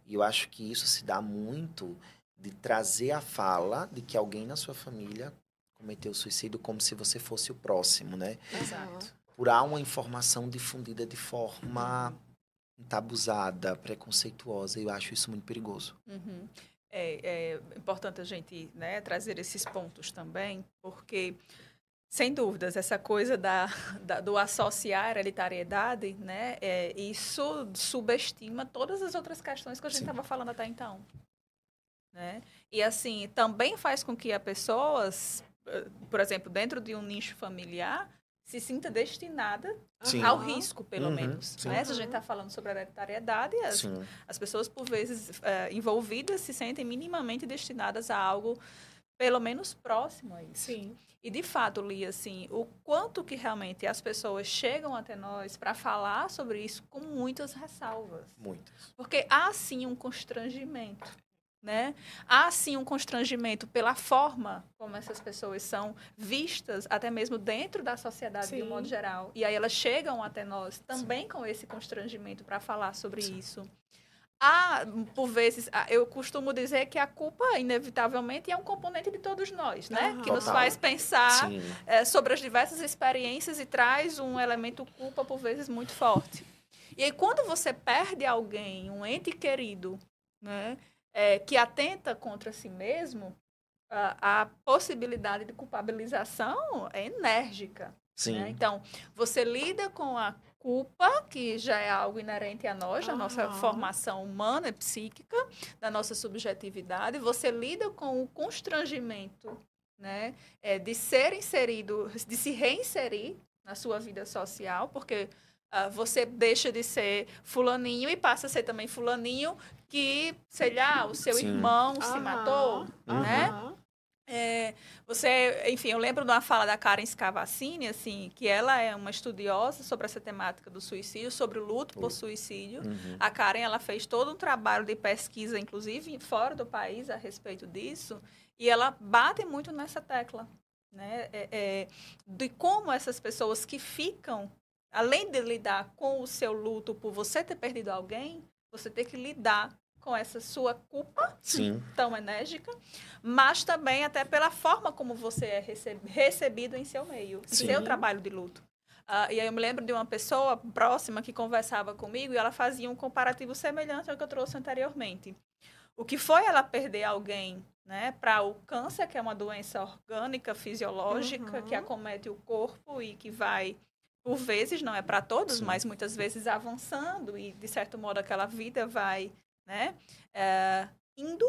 [SPEAKER 1] E eu acho que isso se dá muito de trazer a fala de que alguém na sua família cometeu suicídio como se você fosse o próximo, né?
[SPEAKER 2] Exato.
[SPEAKER 1] Por há uma informação difundida de forma tabuzada, preconceituosa, e eu acho isso muito perigoso.
[SPEAKER 2] Uhum. É, é, importante a gente né, trazer esses pontos também, porque, sem dúvidas, essa coisa da, da do associar a hereditariedade, né, é, isso subestima todas as outras questões que a gente estava falando até então. Né? E, assim, também faz com que as pessoas, por exemplo, dentro de um nicho familiar, se sinta destinada sim. ao risco, pelo uhum, menos. Né? Se a gente está falando sobre hereditariedade, as, as pessoas, por vezes, é, envolvidas se sentem minimamente destinadas a algo, pelo menos, próximo a isso.
[SPEAKER 3] Sim.
[SPEAKER 2] E, de fato, Lia, assim, o quanto que realmente as pessoas chegam até nós para falar sobre isso com muitas ressalvas.
[SPEAKER 1] Muitas.
[SPEAKER 2] Porque há, sim, um constrangimento. Né? Há sim um constrangimento pela forma como essas pessoas são vistas, até mesmo dentro da sociedade sim. de um modo geral. E aí elas chegam até nós também sim. com esse constrangimento para falar sobre sim. isso. Há, por vezes, eu costumo dizer que a culpa, inevitavelmente, é um componente de todos nós, né? Uhum. Que nos faz pensar é, sobre as diversas experiências e traz um elemento culpa, por vezes, muito forte. E aí, quando você perde alguém, um ente querido, né? É, que atenta contra si mesmo, a, a, possibilidade de culpabilização é enérgica.
[SPEAKER 1] Sim.
[SPEAKER 2] Né? Então, você lida com a culpa, que já é algo inerente a nós, uhum. a nossa formação humana e psíquica, da nossa subjetividade. Você lida com o constrangimento né, é, de ser inserido, de se reinserir na sua vida social, porque você deixa de ser fulaninho e passa a ser também fulaninho que, sei lá, o seu Sim. irmão se matou, né? É, você, enfim, eu lembro de uma fala da Karen Scavassini, assim, que ela é uma estudiosa sobre essa temática do suicídio, sobre o luto por suicídio. Uhum. A Karen, ela fez todo um trabalho de pesquisa, inclusive fora do país, a respeito disso, e ela bate muito nessa tecla, né, é, é, de como essas pessoas que ficam, além de lidar com o seu luto por você ter perdido alguém, você tem que lidar com essa sua culpa
[SPEAKER 1] Sim.
[SPEAKER 2] tão enérgica, mas também até pela forma como você é recebido em seu meio, em seu trabalho de luto. Uh, e aí eu me lembro de uma pessoa próxima que conversava comigo e ela fazia um comparativo semelhante ao que eu trouxe anteriormente. O que foi ela perder alguém né, para o câncer, que é uma doença orgânica, fisiológica, uhum. que acomete o corpo e que vai por vezes, não é para todos, Sim. mas muitas vezes avançando e, de certo modo, aquela vida vai né, é, indo.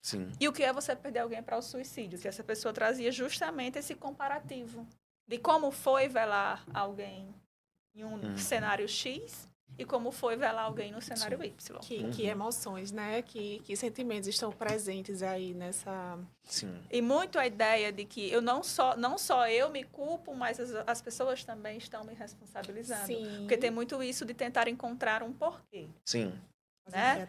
[SPEAKER 1] Sim.
[SPEAKER 2] E o que é você perder alguém para o suicídio? Que essa pessoa trazia justamente esse comparativo de como foi velar alguém em um uhum. cenário X e como foi velar alguém no cenário Sim.
[SPEAKER 3] Y. Que, uhum. que, emoções, né? Que, que sentimentos estão presentes aí nessa.
[SPEAKER 1] Sim.
[SPEAKER 2] E muito a ideia de que eu não só, não só eu me culpo, mas as, as pessoas também estão me responsabilizando. Sim. Porque tem muito isso de tentar encontrar um porquê.
[SPEAKER 1] Sim.
[SPEAKER 2] né?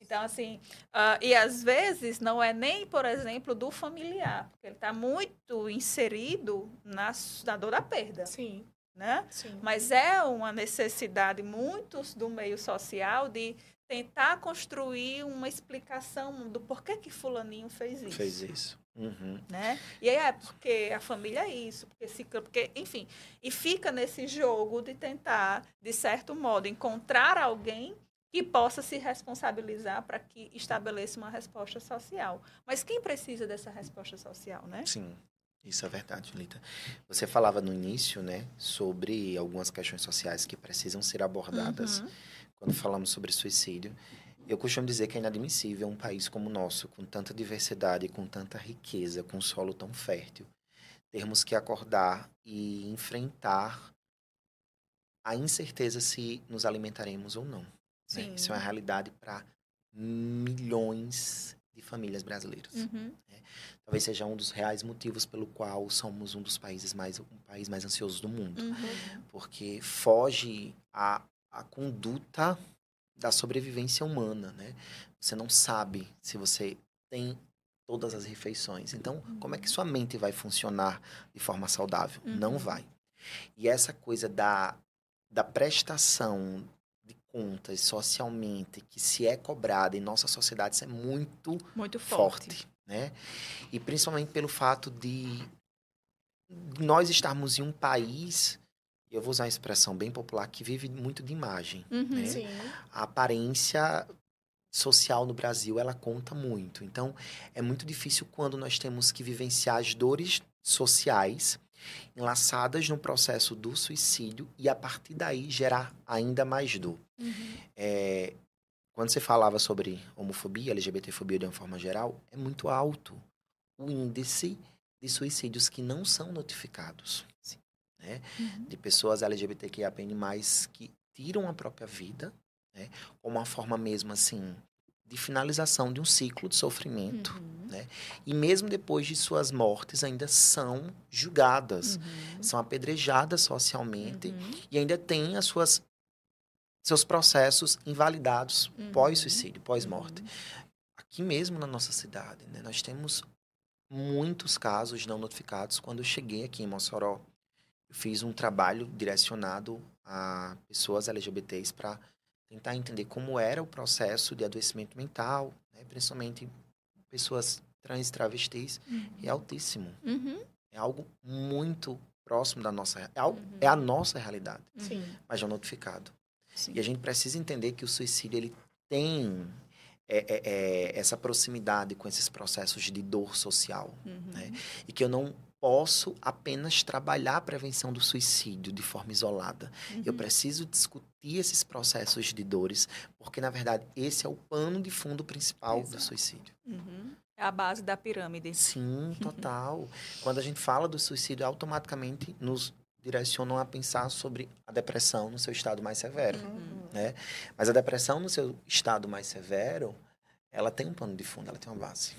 [SPEAKER 2] Então, assim, uh, e às vezes não é nem, por exemplo, do familiar, porque ele está muito inserido na, na dor da perda.
[SPEAKER 3] Sim
[SPEAKER 2] né?
[SPEAKER 3] Sim.
[SPEAKER 2] Mas é uma necessidade muitos do meio social de tentar construir uma explicação do porquê que fulaninho fez isso.
[SPEAKER 1] Fez isso. Uhum.
[SPEAKER 2] Né? E aí é porque a família é isso, porque, se, porque, enfim, e fica nesse jogo de tentar, de certo modo, encontrar alguém que possa se responsabilizar para que estabeleça uma resposta social. Mas quem precisa dessa resposta social, né?
[SPEAKER 1] Sim. Isso é verdade, Lita. Você falava no início, né, sobre algumas questões sociais que precisam ser abordadas uhum. quando falamos sobre suicídio. Eu costumo dizer que é inadmissível um país como o nosso, com tanta diversidade, com tanta riqueza, com um solo tão fértil, termos que acordar e enfrentar a incerteza se nos alimentaremos ou não. Né? Isso é uma realidade para milhões de famílias brasileiras. Uhum. Né? Talvez seja um dos reais motivos pelo qual somos um dos países mais um país mais ansioso do mundo, uhum. porque foge a, a conduta da sobrevivência humana, né? Você não sabe se você tem todas as refeições. Então, uhum. como é que sua mente vai funcionar de forma saudável? Uhum. Não vai. E essa coisa da, da prestação contas socialmente que se é cobrada em nossa sociedade, isso é muito,
[SPEAKER 2] muito forte.
[SPEAKER 1] forte né? E principalmente pelo fato de nós estarmos em um país eu vou usar uma expressão bem popular que vive muito de imagem. Uhum, né? A aparência social no Brasil ela conta muito. Então é muito difícil quando nós temos que vivenciar as dores sociais enlaçadas no processo do suicídio e a partir daí gerar ainda mais dor. Uhum. É, quando você falava sobre homofobia, LGBTfobia de uma forma geral, é muito alto o índice de suicídios que não são notificados. Sim né? Uhum. De pessoas LGBTQIAPN+, que tiram a própria vida, né? Como uma forma mesmo, assim, de finalização de um ciclo de sofrimento, uhum. né? E mesmo depois de suas mortes ainda são julgadas, uhum. são apedrejadas socialmente uhum. e ainda têm as suas seus processos invalidados uhum. pós-suicídio, pós-morte. Uhum. Aqui mesmo na nossa cidade, né, nós temos muitos casos não notificados. Quando eu cheguei aqui em Mossoró, eu fiz um trabalho direcionado a pessoas LGBTs para tentar entender como era o processo de adoecimento mental, né? principalmente pessoas trans e travestis, uhum. é altíssimo. Uhum. É algo muito próximo da nossa... É, algo, uhum. é a nossa realidade, Sim. mas já notificado. Sim. E a gente precisa entender que o suicídio ele tem é, é, é, essa proximidade com esses processos de dor social. Uhum. Né? E que eu não posso apenas trabalhar a prevenção do suicídio de forma isolada. Uhum. Eu preciso discutir esses processos de dores, porque, na verdade, esse é o pano de fundo principal Exato. do suicídio.
[SPEAKER 2] Uhum. É a base da pirâmide.
[SPEAKER 1] Sim, total. Quando a gente fala do suicídio, automaticamente nos direcionam a pensar sobre a depressão no seu estado mais severo, uhum. né? Mas a depressão no seu estado mais severo, ela tem um pano de fundo, ela tem uma base.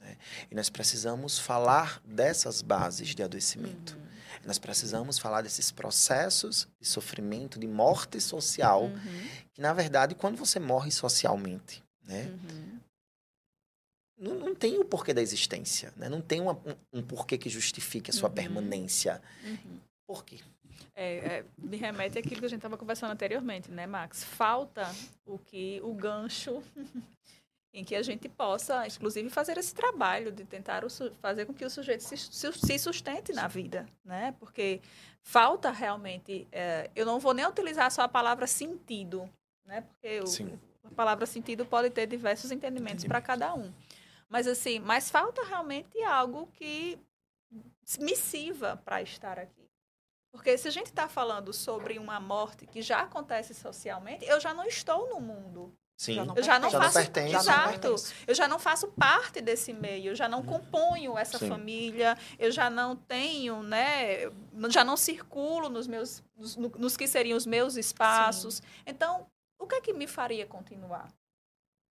[SPEAKER 1] Né? E nós precisamos falar dessas bases de adoecimento. Uhum. Nós precisamos falar desses processos de sofrimento, de morte social, uhum. que na verdade, quando você morre socialmente, né? Uhum. Não, não, tem o porquê da existência, né? Não tem uma, um, um, porquê que justifique a sua uhum. permanência. Uhum. Por quê?
[SPEAKER 2] É, é, me remete àquilo que a gente estava conversando anteriormente, né, Max? Falta o que o gancho em que a gente possa, inclusive, fazer esse trabalho de tentar fazer com que o sujeito se, se sustente na vida, né? Porque falta realmente, é, eu não vou nem utilizar só a palavra sentido, né? Porque o, a palavra sentido pode ter diversos entendimentos para cada um. Mas assim, mas falta realmente algo que me sirva para estar aqui. Porque se a gente está falando sobre uma morte que já acontece socialmente, eu já não estou no mundo.
[SPEAKER 1] Sim.
[SPEAKER 2] eu já não já faço, não pertence, exato. Não eu já não faço parte desse meio, eu já não componho essa Sim. família, eu já não tenho, né, já não circulo nos meus nos, nos que seriam os meus espaços. Sim. Então, o que é que me faria continuar?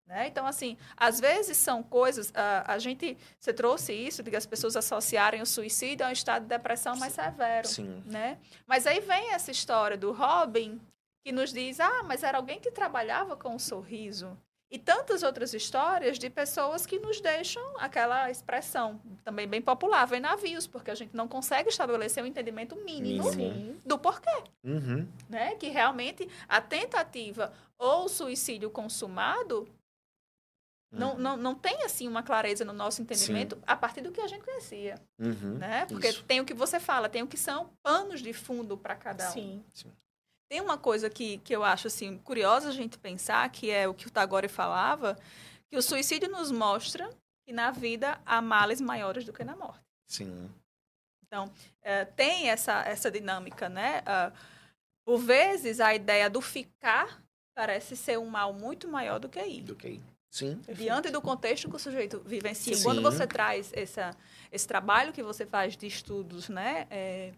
[SPEAKER 2] Né? Então, assim, às vezes são coisas. A, a gente. Você trouxe isso, de que as pessoas associarem o suicídio a um estado de depressão mais severo. Sim. Né? Mas aí vem essa história do Robin, que nos diz: ah, mas era alguém que trabalhava com um sorriso. E tantas outras histórias de pessoas que nos deixam aquela expressão também bem popular, vem navios, porque a gente não consegue estabelecer um entendimento mínimo Sim. do porquê. Uhum. Né? Que realmente a tentativa ou o suicídio consumado não, uhum. não, não tem assim uma clareza no nosso entendimento Sim. a partir do que a gente conhecia. Uhum. Né? Porque Isso. tem o que você fala, tem o que são panos de fundo para cada um. Sim. Sim. Tem uma coisa que, que eu acho assim curiosa a gente pensar, que é o que o Tagore falava, que o suicídio nos mostra que na vida há males maiores do que na morte.
[SPEAKER 1] Sim.
[SPEAKER 2] Então, é, tem essa, essa dinâmica, né? Uh, por vezes, a ideia do ficar parece ser um mal muito maior do que ir.
[SPEAKER 1] Do que ir. Sim.
[SPEAKER 2] Diante do contexto que o sujeito vivencia. Sim. Quando você traz essa, esse trabalho que você faz de estudos, né? É,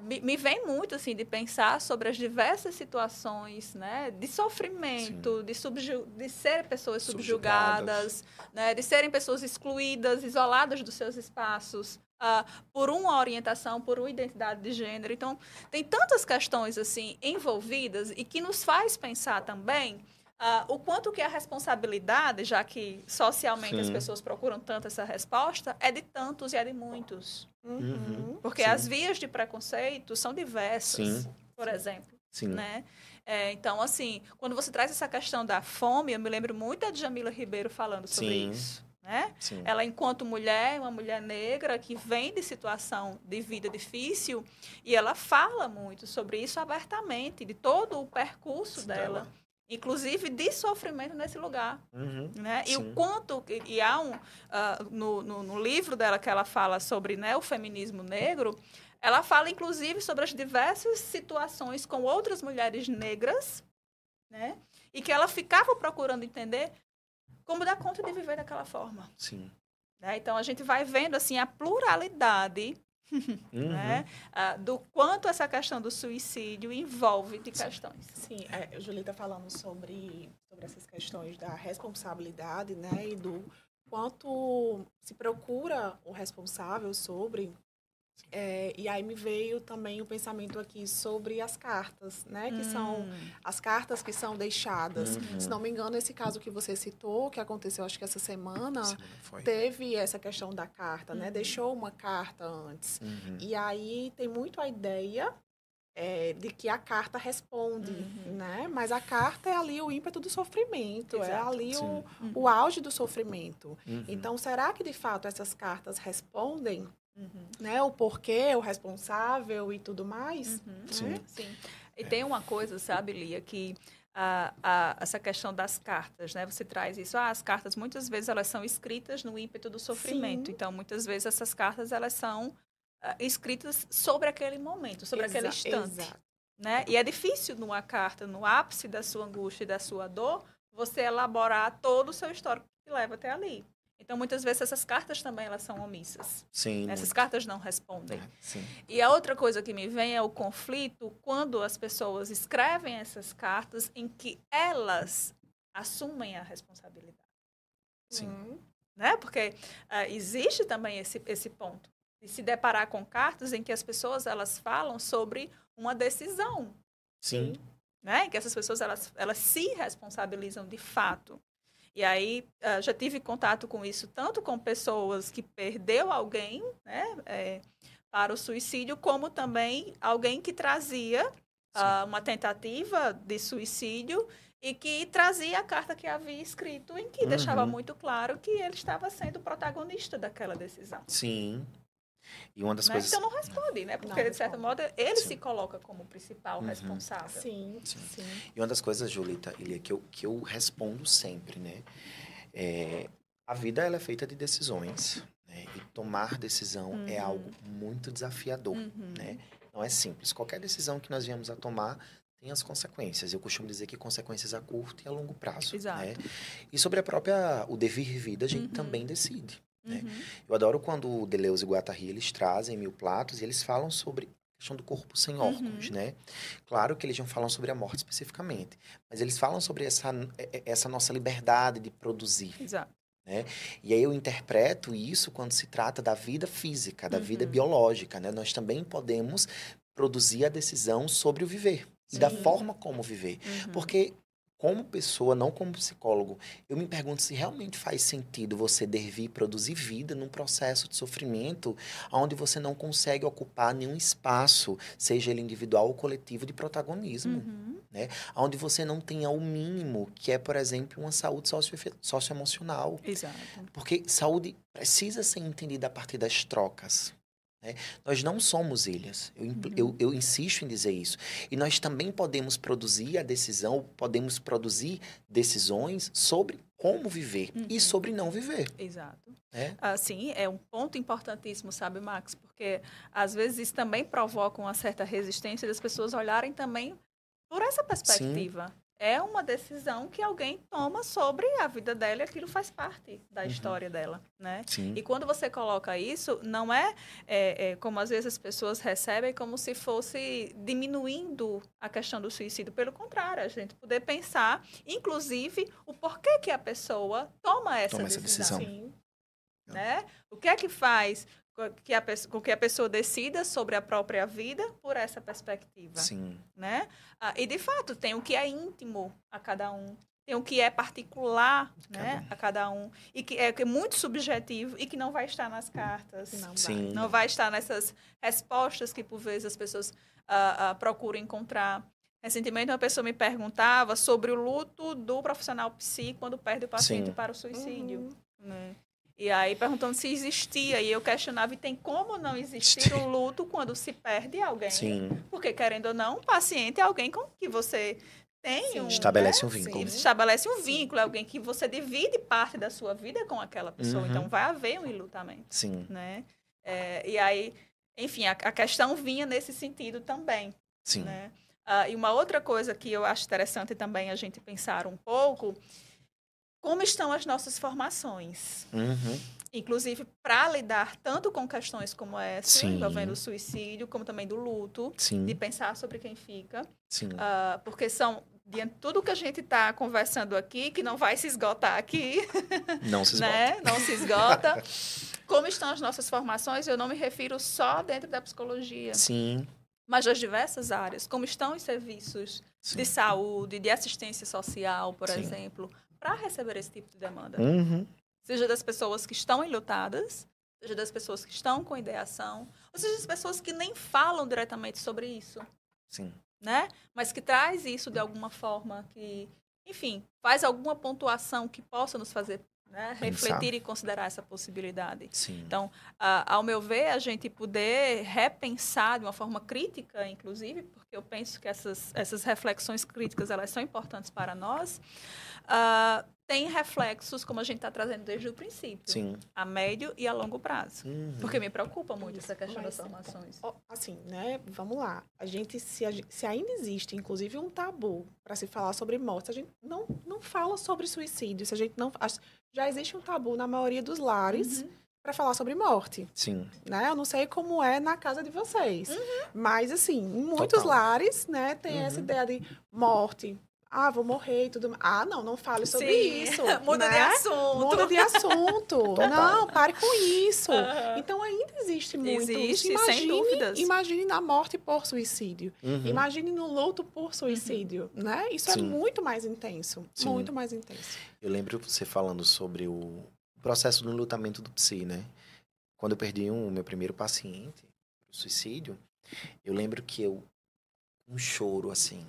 [SPEAKER 2] me, me, vem muito assim de pensar sobre as diversas situações né de sofrimento de, subju de serem pessoas subjugadas, subjugadas. Né, de serem pessoas excluídas isoladas dos seus espaços uh, por uma orientação por uma identidade de gênero então tem tantas questões assim envolvidas e que nos faz pensar também Uh, o quanto que a responsabilidade, já que socialmente Sim. as pessoas procuram tanto essa resposta, é de tantos e é de muitos. Uhum. Porque Sim. as vias de preconceito são diversas, Sim. por exemplo. Sim. Né? É, então, assim, quando você traz essa questão da fome, eu me lembro muito da Jamila Ribeiro falando sobre Sim. isso. Né? Sim. Ela, enquanto mulher, uma mulher negra que vem de situação de vida difícil, e ela fala muito sobre isso abertamente, de todo o percurso dela. dela inclusive de sofrimento nesse lugar. Uhum, né? E o quanto. E há um. Uh, no, no, no, livro dela que ela fala sobre né, o feminismo negro, ela fala, inclusive, sobre as diversas situações com outras mulheres negras, né? E que ela ficava procurando entender como dar conta de viver daquela forma. Sim. Né? Então a gente vai vendo assim a pluralidade uhum. né? Ah, do quanto essa questão do suicídio envolve de questões.
[SPEAKER 3] Sim, é, a Julie está falando sobre, sobre essas questões da responsabilidade, né, e do quanto se procura o responsável sobre é, e aí me veio também o pensamento aqui sobre as cartas, né? Que hum. são as cartas que são deixadas. Uhum. Se não me engano, esse caso que você citou, que aconteceu acho que essa semana, teve essa questão da carta, né? uhum. né? Deixou uma carta antes. Uhum. E aí tem muito a ideia é, de que a carta responde, uhum. né? Mas a carta é ali o ímpeto do sofrimento, é Exato. é ali o, uhum. o auge do sofrimento. Uhum. Então, será que de fato essas cartas respondem Uhum. Né? O porquê, o responsável e tudo mais. Uhum. Né?
[SPEAKER 2] Sim. Sim. E tem uma coisa, sabe, Lia, que a, a, essa questão das cartas, né? Você traz isso. Ah, as cartas, muitas vezes, elas são escritas no ímpeto do sofrimento. Sim. Então, muitas vezes, essas cartas, elas são uh, escritas sobre aquele momento, sobre Exa aquele instante. Exato. Né? E é difícil, numa carta, no ápice da sua angústia e da sua dor, você elaborar todo o seu histórico que leva até ali. Então, muitas vezes, essas cartas também elas são omissas. Sim. Essas muito. cartas não respondem. É, sim. E a outra coisa que me vem é o conflito quando as pessoas escrevem essas cartas em que elas assumem a responsabilidade. Sim. Uhum. Né? Porque uh, existe também esse, esse ponto de se deparar com cartas em que as pessoas elas falam sobre uma decisão. Sim. Né? Em que essas pessoas elas, elas se responsabilizam de fato. E aí uh, já tive contato com isso tanto com pessoas que perdeu alguém, né, é, para o suicídio, como também alguém que trazia uh, uma tentativa de suicídio e que trazia a carta que havia escrito em que uhum. deixava muito claro que ele estava sendo protagonista daquela decisão.
[SPEAKER 1] Sim, e uma das
[SPEAKER 2] Mas
[SPEAKER 1] coisas.
[SPEAKER 2] Então não responde, né? Porque, não, de certo modo, ele sim. se coloca como principal uhum. responsável.
[SPEAKER 1] Sim, sim, sim. E uma das coisas, Julita, Ilia, que eu, que eu respondo sempre, né? É, a vida ela é feita de decisões. Né? E tomar decisão é uhum. é algo muito desafiador, uhum. né? Não é simples. Qualquer decisão que nós viemos a tomar tem as consequências. Eu costumo dizer que consequências a curto e a longo prazo. Exato. Né? E sobre a própria o devir vida, a gente uhum. também decide. Né? Uhum. Eu adoro quando o Deleuze e Guattari eles trazem mil platos e eles falam sobre a questão do corpo sem órgãos, uhum. né? Claro que eles não falam sobre a morte especificamente, mas eles falam sobre essa, essa nossa liberdade de produzir. Exato. Né? E aí eu interpreto isso quando se trata da vida física, da uhum. vida biológica. Né? Nós também podemos produzir a decisão sobre o viver Sim. e da forma como viver. Uhum. Porque como pessoa, não como psicólogo, eu me pergunto se realmente faz sentido você devir produzir vida num processo de sofrimento onde você não consegue ocupar nenhum espaço, seja ele individual ou coletivo, de protagonismo. Uhum. Né? Onde você não tenha o mínimo, que é, por exemplo, uma saúde socio socioemocional. Exato. Porque saúde precisa ser entendida a partir das trocas. Né? Nós não somos ilhas, eu, uhum. eu, eu, insisto em dizer isso. E nós também podemos produzir a decisão, podemos produzir decisões sobre como viver uhum. e sobre não viver.
[SPEAKER 2] Exato. É? Ah, sim, é um ponto importantíssimo, sabe, Max? Porque às vezes isso também provoca uma certa resistência das pessoas olharem também por essa perspectiva. Sim. É uma decisão que alguém toma sobre a vida dela e aquilo faz parte da uhum. história dela, né? Sim. E quando você coloca isso, não é, é, é, como às vezes as pessoas recebem como se fosse diminuindo a questão do suicídio. Pelo contrário, a gente poder pensar, inclusive, o porquê que a pessoa toma essa toma decisão. Essa decisão. Né? O que é que faz que a, com que a pessoa decida sobre a própria vida por essa perspectiva. Sim. Né? Ah, e, de fato, tem o que é íntimo a cada um. Tem o que é particular cada né, um. a cada um. E que é, que é muito subjetivo e que não vai estar nas cartas. Não Sim. vai. Não vai estar nessas respostas que, por vezes, as pessoas ah, ah, procuram encontrar. Recentemente, uma pessoa me perguntava sobre o luto do profissional psi quando perde o paciente Sim. para o suicídio. Uhum. Né? E aí perguntando se existia, e eu questionava, e tem como não existir um luto quando se perde alguém? Sim. Porque, querendo ou não, um paciente é alguém com que você tem um,
[SPEAKER 1] estabelece né? um vínculo.
[SPEAKER 2] Sim, estabelece um vínculo, é alguém que você divide parte da sua vida com aquela pessoa. Uhum. Então vai haver um enlutamento. Sim. Né? É, e aí, enfim, a, a, questão vinha nesse sentido também. Sim. Né? Ah, e uma outra coisa que eu acho interessante também a gente pensar um pouco como estão as nossas formações. Uhum. Inclusive, para lidar tanto com questões como essa, Sim. envolvendo o suicídio, como também do luto, Sim. de pensar sobre quem fica. Uh, porque são, diante de tudo que a gente está conversando aqui, que não vai se esgotar aqui.
[SPEAKER 1] Não se né? esgota.
[SPEAKER 2] né? Não se esgota. como estão as nossas formações, eu não me refiro só dentro da psicologia. Sim. Mas das diversas áreas. Como estão os serviços Sim. de saúde, de assistência social, por Sim. exemplo para receber esse tipo de demanda. Uhum. Seja das pessoas que estão enlutadas, seja das pessoas que estão com ideação, ou seja das pessoas que nem falam diretamente sobre isso. Sim. Né? Mas que traz isso de alguma forma, que, enfim, faz alguma pontuação que possa nos fazer né? refletir e considerar essa possibilidade. Sim. Então, ao meu ver, a gente poder repensar de uma forma crítica, inclusive, porque eu penso que essas, essas reflexões críticas elas são importantes para nós, uh, tem reflexos, como a gente está trazendo desde o princípio, Sim. a médio e a longo prazo. Uhum. Porque me preocupa muito essa questão Mas, das formações.
[SPEAKER 3] Assim, né? Vamos lá. A gente, se, a, se ainda existe, inclusive, um tabu para se falar sobre morte, a gente não, não fala sobre suicídio. Se a gente não. Já existe um tabu na maioria dos lares. Uhum para falar sobre morte. Sim. Né? Eu não sei como é na casa de vocês. Uhum. Mas, assim, em muitos Total. lares, né, tem uhum. essa ideia de morte, ah, vou morrer e tudo. Ah, não, não fale sobre Sim. isso.
[SPEAKER 2] Muda né? de assunto.
[SPEAKER 3] Muda de assunto. não, pare com isso. Uhum. Então ainda existe muito.
[SPEAKER 2] Existe, imagine, sem dúvidas.
[SPEAKER 3] Imagine na morte por suicídio. Uhum. Imagine no luto por suicídio, uhum. né? Isso é Sim. é muito mais intenso. Sim. Muito mais intenso.
[SPEAKER 1] Eu lembro você falando sobre o processo do lutamento do psi, né? Quando eu perdi um, meu primeiro paciente, o suicídio, eu lembro que eu um choro assim,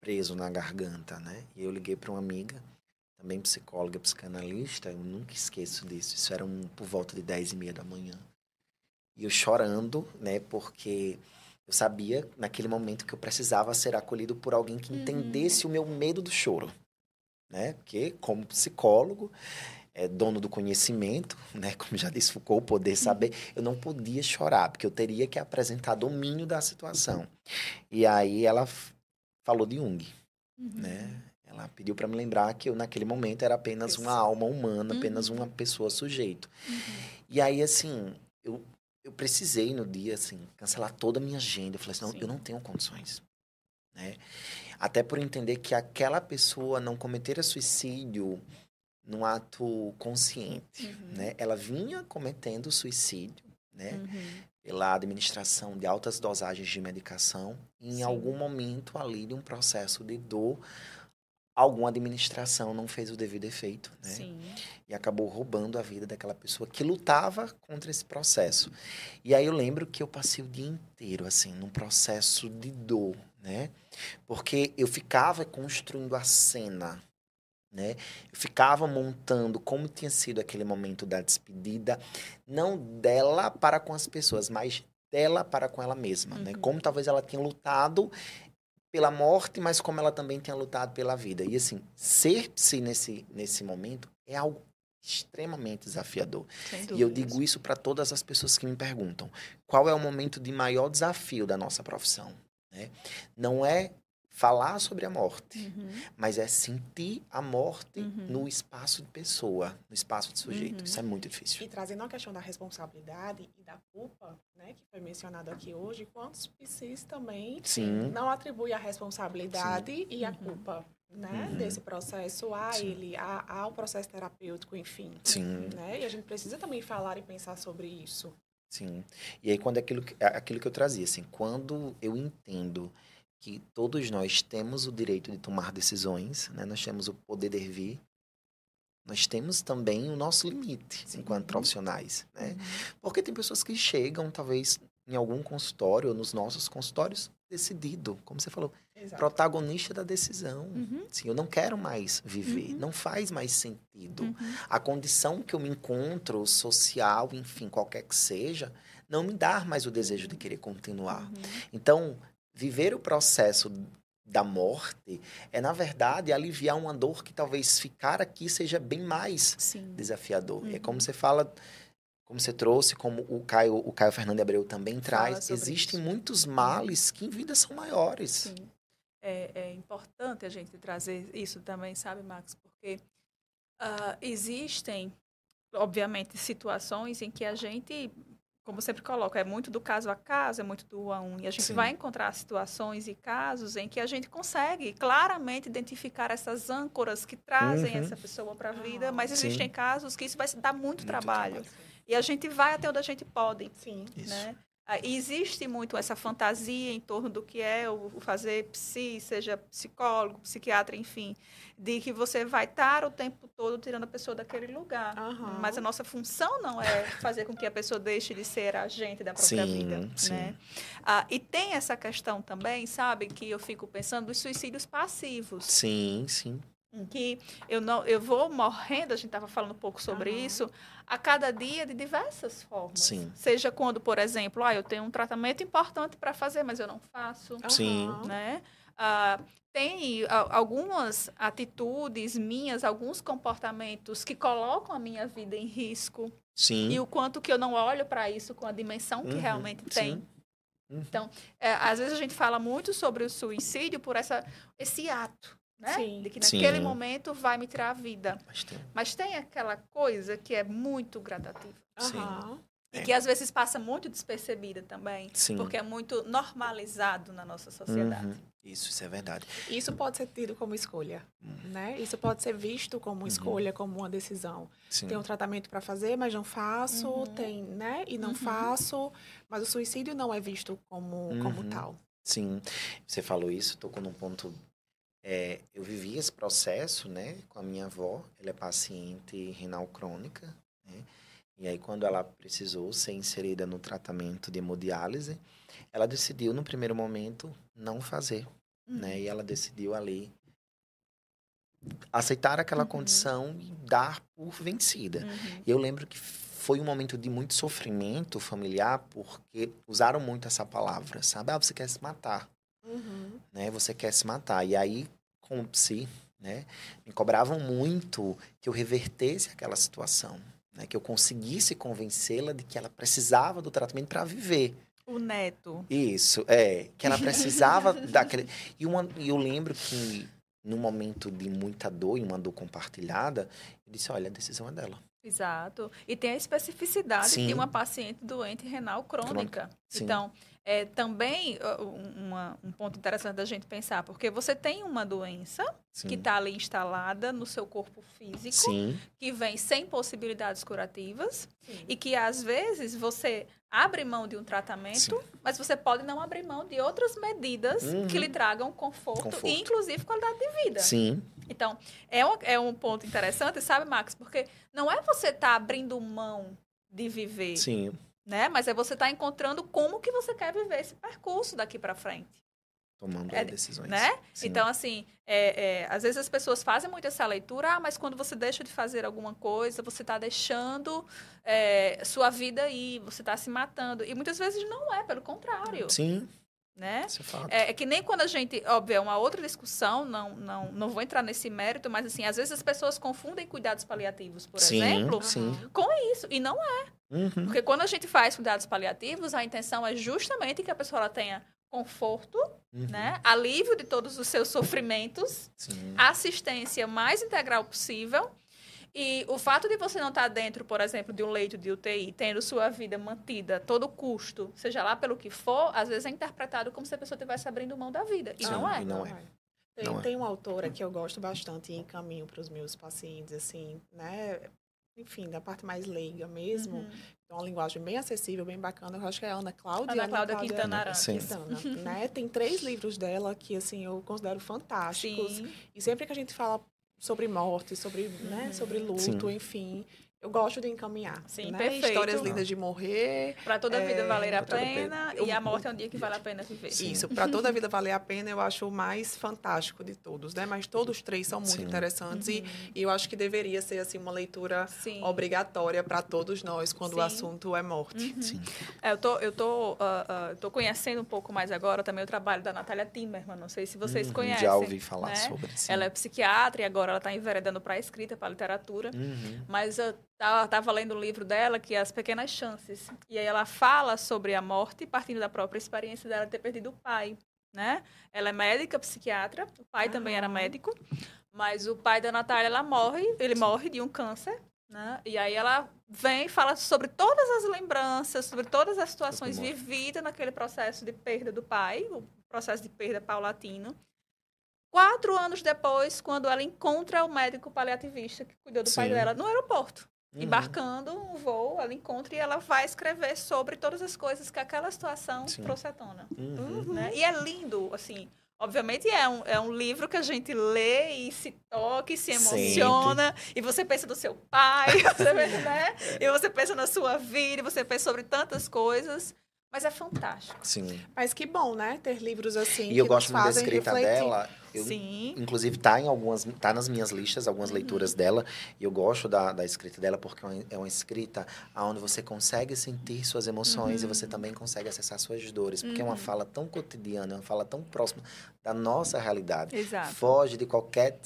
[SPEAKER 1] preso na garganta, né? E eu liguei para uma amiga, também psicóloga, psicanalista, eu nunca esqueço disso. Isso era um, por volta de 10 e meia da manhã. E eu chorando, né? Porque eu sabia naquele momento que eu precisava ser acolhido por alguém que uhum. entendesse uhum. o meu medo do choro, né? Porque como psicólogo, é, dono do conhecimento, né? Como já disse Foucault, poder saber, eu não podia chorar, porque eu teria que apresentar domínio da situação. E aí ela falou de Jung, uhum. né? Ela pediu para me lembrar que eu naquele momento era apenas uma alma humana, apenas uhum. uma pessoa sujeito. Uhum. E aí assim, eu eu precisei no dia assim cancelar toda a minha agenda. Eu falei assim, não, eu não tenho condições, né? Até por entender que aquela pessoa não cometera suicídio num ato consciente, uhum. né? Ela vinha cometendo suicídio, né? Uhum pela administração de altas dosagens de medicação. Em Sim. algum momento ali de um processo de dor, alguma administração não fez o devido efeito, né? Sim. E acabou roubando a vida daquela pessoa que lutava contra esse processo. E aí eu lembro que eu passei o dia inteiro assim num processo de dor, né? Porque eu ficava construindo a cena né? Eu ficava montando como tinha sido aquele momento da despedida, não dela para com as pessoas, mas dela para com ela mesma, né? uhum. né? Como talvez ela tinha lutado pela morte, mas como ela também tinha lutado pela vida. E assim, ser-se nesse, nesse momento é algo extremamente desafiador. E eu digo isso para todas as pessoas que me perguntam: qual é o momento de maior desafio da nossa profissão? Né? Não é falar sobre a morte, uhum. mas é sentir a morte uhum. no espaço de pessoa, no espaço de sujeito. Uhum. Isso é muito difícil.
[SPEAKER 3] E trazendo a questão da responsabilidade e da culpa, né, que foi mencionado aqui hoje, quantos psis também Sim. não atribuem a responsabilidade Sim. e a uhum. culpa né, uhum. desse processo a Sim. ele, a, ao processo terapêutico, enfim.
[SPEAKER 1] Sim.
[SPEAKER 3] Né? E a gente precisa também falar e pensar sobre isso.
[SPEAKER 1] Sim. E aí, quando é aquilo, é aquilo que eu trazia, assim, quando eu entendo que todos nós temos o direito de tomar decisões, né? nós temos o poder de vir, nós temos também o nosso limite Sim. enquanto profissionais, né? Uhum. Porque tem pessoas que chegam, talvez, em algum consultório ou nos nossos consultórios, decidido, como você falou, Exato. protagonista da decisão. Uhum. Sim, eu não quero mais viver, uhum. não faz mais sentido. Uhum. A condição que eu me encontro, social, enfim, qualquer que seja, não me dá mais o desejo de querer continuar. Uhum. Então, viver o processo da morte é, na verdade, aliviar uma dor que talvez ficar aqui seja bem mais Sim. desafiador. Uhum. É como uhum. você fala, como você trouxe, como o Caio, o Caio Fernando Abreu também traz, existem isso. muitos males que em vida são maiores.
[SPEAKER 2] Sim. É, é, importante a gente trazer isso também, sabe, Max? Porque uh, existem, obviamente, situações em que a gente como sempre coloco, é muito do caso a caso, é muito do um a um. E a gente Sim. vai encontrar situações e casos em que a gente consegue claramente identificar essas âncoras que trazem uhum. essa pessoa para a vida, ah, mas existem Sim. casos que isso vai dar muito, muito trabalho. trabalho. E a gente vai até onde a gente pode. Sim. Né? Ah, existe muito essa fantasia em torno do que é o fazer psi, seja psicólogo, psiquiatra, enfim, de que você vai estar o tempo todo tirando a pessoa daquele lugar. Uhum. Mas a nossa função não é fazer com que a pessoa deixe de ser agente da própria sim, vida. Sim. Né? Ah, e tem essa questão também, sabe, que eu fico pensando dos suicídios passivos.
[SPEAKER 1] Sim, sim
[SPEAKER 2] que eu não eu vou morrendo a gente estava falando um pouco sobre uhum. isso a cada dia de diversas formas
[SPEAKER 1] Sim.
[SPEAKER 2] seja quando por exemplo ah eu tenho um tratamento importante para fazer mas eu não faço
[SPEAKER 1] Sim.
[SPEAKER 2] né ah, tem algumas atitudes minhas alguns comportamentos que colocam a minha vida em risco
[SPEAKER 1] Sim.
[SPEAKER 2] e o quanto que eu não olho para isso com a dimensão que uhum. realmente tem Sim. Uhum. Então, é, às vezes a gente fala muito sobre o suicídio por essa, esse ato né? Sim. De que naquele Sim. momento vai me tirar a vida. Mas tem. Mas tem aquela coisa que é muito gradativa.
[SPEAKER 1] Sim.
[SPEAKER 2] E é. que às vezes passa muito despercebida também. Sim. Porque é muito normalizado na nossa sociedade. Uhum.
[SPEAKER 1] Isso, isso é verdade.
[SPEAKER 3] Isso pode ser tido como escolha, uhum. né? Isso pode ser visto como uhum. escolha, como uma decisão. Sim. Tem um tratamento para fazer, mas não faço, uhum. tem, né? E não uhum. faço, mas o suicídio não é visto como, como uhum. tal.
[SPEAKER 1] Sim, você falou isso, tocou num ponto é, eu vivi esse processo, né, com a minha avó. Ela é paciente renal crônica, né? E aí, quando ela precisou ser inserida no tratamento de hemodiálise, ela decidiu, no primeiro momento, não fazer, uhum. né? E ela decidiu ali aceitar aquela uhum. condição e dar por vencida. Uhum. E eu lembro que foi um momento de muito sofrimento familiar, porque usaram muito essa palavra, sabe? Ah, você quer se matar. Uhum. Né? Você quer se matar. E aí, como psi, né? Me cobravam muito que eu revertesse aquela situação. Né? Que eu conseguisse convencê-la de que ela precisava do tratamento para viver.
[SPEAKER 2] O neto.
[SPEAKER 1] Isso, é. Que ela precisava daquele... E, uma, e eu lembro que, num momento de muita dor e uma dor compartilhada, eu disse, olha, a decisão é dela.
[SPEAKER 2] Exato. E tem a especificidade Sim. de uma paciente doente renal crônica. Então, é também uma, um ponto interessante da gente pensar, porque você tem uma doença Sim. que está ali instalada no seu corpo físico, Sim. que vem sem possibilidades curativas, Sim. e que às vezes você abre mão de um tratamento, mas você pode não abrir mão de outras medidas uhum. que lhe tragam conforto, conforto, e inclusive qualidade de vida.
[SPEAKER 1] Sim.
[SPEAKER 2] Então, é um, é um ponto interessante, sabe, Max? Porque não é você estar tá abrindo mão de viver.
[SPEAKER 1] Sim
[SPEAKER 2] né? Mas é você estar tá encontrando como que você quer viver esse percurso daqui para frente.
[SPEAKER 1] Tomando é, decisões.
[SPEAKER 2] Né? Então, assim, é, é, às vezes as pessoas fazem muito essa leitura, ah, mas quando você deixa de fazer alguma coisa, você está deixando é, sua vida aí, você está se matando. E muitas vezes não é, pelo contrário.
[SPEAKER 1] Sim.
[SPEAKER 2] Né?
[SPEAKER 1] É,
[SPEAKER 2] é, é, que nem quando a gente, óbvio, é uma outra discussão, não, não, não vou entrar nesse mérito, mas assim, às vezes as pessoas confundem cuidados paliativos, por
[SPEAKER 1] sim,
[SPEAKER 2] exemplo,
[SPEAKER 1] sim.
[SPEAKER 2] com isso. E não é. Uhum. Porque quando a gente faz cuidados paliativos, a intenção é justamente que a pessoa ela tenha conforto uhum. né? Alívio de todos os seus sofrimentos, Sim. assistência mais integral possível. E o fato de você não estar dentro, por exemplo, de um leito de UTI, tendo sua vida mantida, todo custo, seja lá pelo que for, às vezes é interpretado como se a pessoa estivesse abrindo mão da vida. E Sim, não é.
[SPEAKER 1] E não é.
[SPEAKER 3] Tem, não é. tem uma autora que eu gosto bastante e encaminho para os meus pacientes, assim, né? Enfim, da parte mais leiga mesmo. Uhum. É uma linguagem bem acessível, bem bacana. Eu acho que é a Ana Cláudia.
[SPEAKER 2] Ana, Ana Cláudia, Cláudia Quintana.
[SPEAKER 3] Quintana, né? Tem três livros dela que, assim, eu considero fantásticos. Sim. E sempre que a gente fala sobre morte, sobre, né, uhum. sobre luto, Sim. enfim, eu gosto de encaminhar.
[SPEAKER 2] Sim,
[SPEAKER 3] né?
[SPEAKER 2] perfeito.
[SPEAKER 3] Histórias lindas de morrer.
[SPEAKER 2] Para toda a vida é, valer a pena. E a morte é um dia que vale a pena viver.
[SPEAKER 3] Sim. Isso, para toda a vida valer a pena, eu acho o mais fantástico de todos, né? Mas todos os três são muito Sim. interessantes. Uhum. E, e, eu acho que deveria ser, assim, uma leitura Sim. obrigatória para todos nós, quando o assunto é morte.
[SPEAKER 2] Uhum. Sim. É, eu tô, eu tô, uh, uh, tô conhecendo um pouco mais agora também o trabalho da Natália Timmerman. Não sei se vocês uhum. conhecem.
[SPEAKER 1] Já ouvi falar né? sobre.
[SPEAKER 2] Ela é psiquiatra e agora ela está enveredando para a escrita, para a literatura. Uhum. Mas uh, Estava lendo o livro dela, que é As Pequenas Chances. E aí ela fala sobre a morte, partindo da própria experiência dela ter perdido o pai. Né? Ela é médica, psiquiatra, o pai ah. também era médico, mas o pai da Natália, ela morre, ele morre de um câncer, né? E aí ela vem e fala sobre todas as lembranças, sobre todas as situações vividas naquele processo de perda do pai, o processo de perda paulatino. Quatro anos depois, quando ela encontra o médico paliativista que cuidou do Sim. pai dela no aeroporto. Uhum. Embarcando um voo, ela encontra e ela vai escrever sobre todas as coisas que aquela situação Sim. trouxe à tona. Uhum. Né? E é lindo, assim. Obviamente é um, é um livro que a gente lê e se toca e se emociona. Sempre. E você pensa no seu pai, você, né? e você pensa na sua vida, e você pensa sobre tantas coisas. Mas é fantástico.
[SPEAKER 1] Sim.
[SPEAKER 3] Mas que bom, né? Ter livros assim.
[SPEAKER 1] E eu gosto muito da escrita refletir. dela. Eu, Sim. Inclusive, tá em algumas. tá nas minhas listas, algumas uhum. leituras dela. E eu gosto da, da escrita dela porque é uma é escrita onde você consegue sentir suas emoções uhum. e você também consegue acessar suas dores. Porque uhum. é uma uhum. fala tão cotidiana, é uma fala tão próxima da nossa realidade.
[SPEAKER 2] Exato.
[SPEAKER 1] Foge de qualquer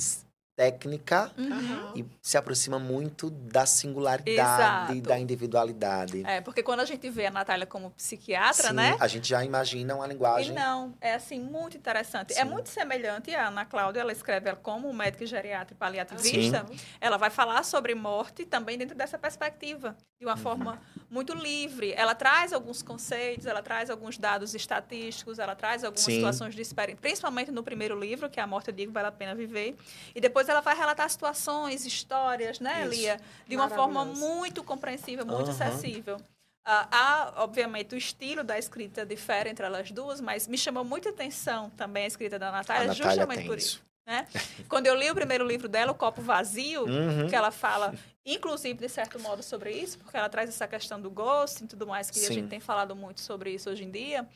[SPEAKER 1] técnica uhum. e se aproxima muito da singularidade, Exato. da individualidade.
[SPEAKER 2] É, porque quando a gente vê a Natália como psiquiatra, Sim, né?
[SPEAKER 1] A gente já imagina uma linguagem.
[SPEAKER 2] E não, é assim, muito interessante. É Sim. É muito semelhante a Ana Cláudia, ela escreve ela como médica geriatra e paliativista. Sim. Ela vai falar sobre morte também dentro dessa perspectiva, de uma uhum. forma muito livre. Ela traz alguns conceitos, ela traz alguns dados estatísticos, ela traz algumas situações de experiência, principalmente no primeiro livro, que é A Morte eu Digo Vale a Pena Viver. E depois depois ela vai relatar situações, histórias, né, Isso. Lia? De uma forma muito compreensível, muito uhum. acessível. Uh, há, obviamente, o estilo da escrita difere entre elas duas, mas me chamou muita atenção também a escrita da Natália, Natália justamente por isso. Né? Quando eu li o primeiro livro dela, O Copo Vazio, uhum. que ela fala, inclusive, de certo modo, sobre isso, porque ela traz essa questão do gosto e tudo mais, que Sim. a gente tem falado muito sobre isso hoje em dia.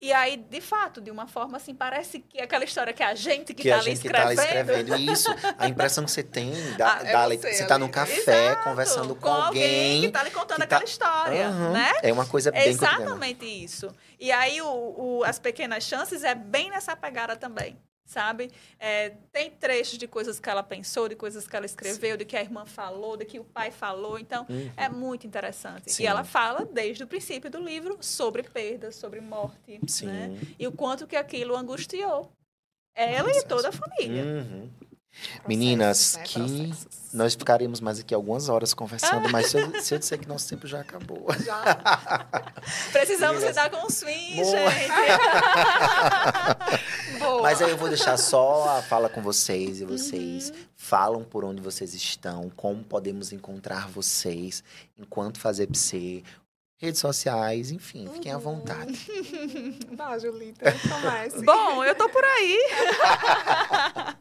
[SPEAKER 2] E aí, de fato, de uma forma assim, parece que é aquela história que a gente que, está ali escrevendo.
[SPEAKER 1] Que tá escrevendo. Isso, a impressão que você tem da, ah, da você, você está num café Exato, conversando com, com alguém,
[SPEAKER 2] que está lhe contando aquela tá... história, uhum. né?
[SPEAKER 1] É uma coisa bem
[SPEAKER 2] Exatamente isso. E aí, o, o, as pequenas chances é bem nessa pegada também sabe? É, tem trechos de coisas que ela pensou, de coisas que ela escreveu, de que a irmã falou, de que o pai falou. Então, uhum. é muito interessante. Sim. E ela fala, desde o princípio do livro, sobre perda, sobre morte, Sim. né? E o quanto que aquilo angustiou ela e toda a família.
[SPEAKER 1] Uhum. Meninas, né? que Processos. nós ficaríamos mais aqui algumas horas conversando, mas se eu, se eu disser que nosso tempo já acabou. Já.
[SPEAKER 2] Precisamos Meninas, lidar com os fins, Boa. gente.
[SPEAKER 1] Boa. Mas aí eu vou deixar só a fala com vocês e vocês uhum. falam por onde vocês estão, como podemos encontrar vocês enquanto fazer psi, redes sociais, enfim, fiquem à vontade.
[SPEAKER 3] Vá, Julita, comece.
[SPEAKER 2] Bom, eu tô por aí.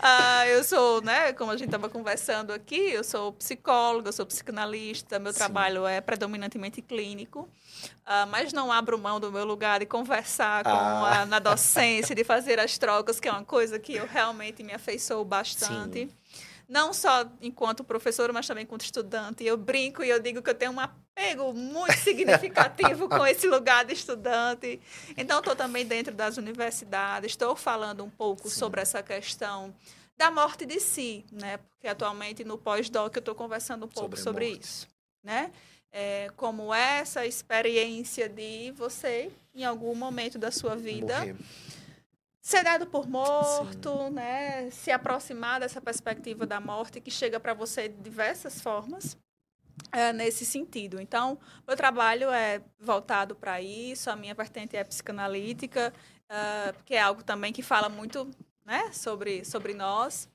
[SPEAKER 2] ah, eu sou, né, como a gente estava conversando aqui, eu sou psicóloga, eu sou psicanalista, meu Sim. trabalho é predominantemente clínico, ah, mas não abro mão do meu lugar de conversar com ah. a, na docência, de fazer as trocas, que é uma coisa que eu realmente me afeiçoo bastante. Sim não só enquanto professora, mas também enquanto estudante. Eu brinco e eu digo que eu tenho um apego muito significativo com esse lugar de estudante. Então, estou também dentro das universidades, estou falando um pouco Sim. sobre essa questão da morte de si, né? Porque atualmente no pós-doc eu estou conversando um pouco sobre, sobre isso, né? É, como essa experiência de você, em algum momento da sua vida, Morrer ser dado por morto, Sim. né? Se aproximar dessa perspectiva da morte que chega para você de diversas formas. É, nesse sentido. Então, meu trabalho é voltado para isso, a minha vertente é psicanalítica, uh, que é algo também que fala muito né, sobre, sobre nós.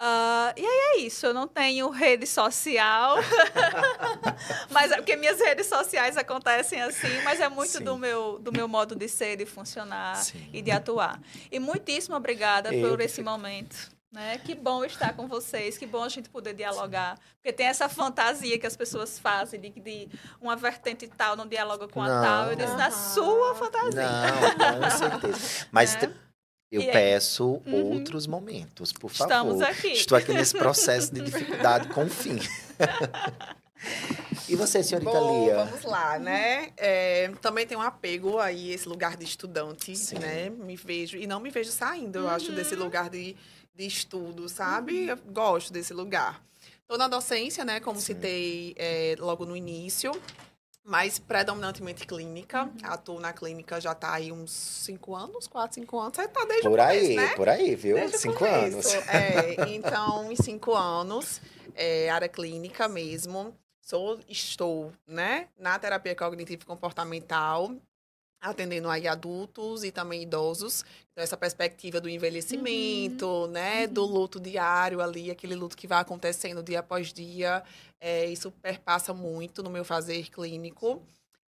[SPEAKER 2] Uh, e aí é isso, eu não tenho rede social, mas é porque minhas redes sociais acontecem assim, mas é muito do meu, do meu modo de ser, de funcionar Sim. e de atuar. E muitíssimo obrigada eu por esse momento. Né? Que bom estar com vocês, que bom a gente poder dialogar. Porque tem essa fantasia que as pessoas fazem de, de uma vertente tal não dialoga com a não. tal. Eu disse, na sua fantasia.
[SPEAKER 1] Não, com certeza. Mas é. Eu e peço uhum. outros momentos, por favor.
[SPEAKER 2] Estamos aqui.
[SPEAKER 1] Estou aqui nesse processo de dificuldade com o fim. e você, senhorita
[SPEAKER 3] Bom,
[SPEAKER 1] Lia?
[SPEAKER 3] Vamos lá, né? É, também tem um apego aí, esse lugar de estudante, Sim. né? Me vejo, e não me vejo saindo, eu acho, desse uhum. lugar de, de estudo, sabe? Uhum. Eu gosto desse lugar. Estou na docência, né? Como Sim. citei é, logo no início mas predominantemente clínica. Uhum. Atuo na clínica já está aí uns cinco anos, quatro, cinco anos. Você está desde
[SPEAKER 1] por
[SPEAKER 3] o
[SPEAKER 1] aí,
[SPEAKER 3] né?
[SPEAKER 1] Por aí, viu?
[SPEAKER 3] Desde
[SPEAKER 1] cinco anos.
[SPEAKER 3] É, então, em cinco anos, é, área clínica mesmo. Sou, estou, né, na terapia cognitivo comportamental atendendo aí adultos e também idosos. Então, essa perspectiva do envelhecimento, uhum. né? Uhum. Do luto diário ali, aquele luto que vai acontecendo dia após dia. É, isso perpassa muito no meu fazer clínico.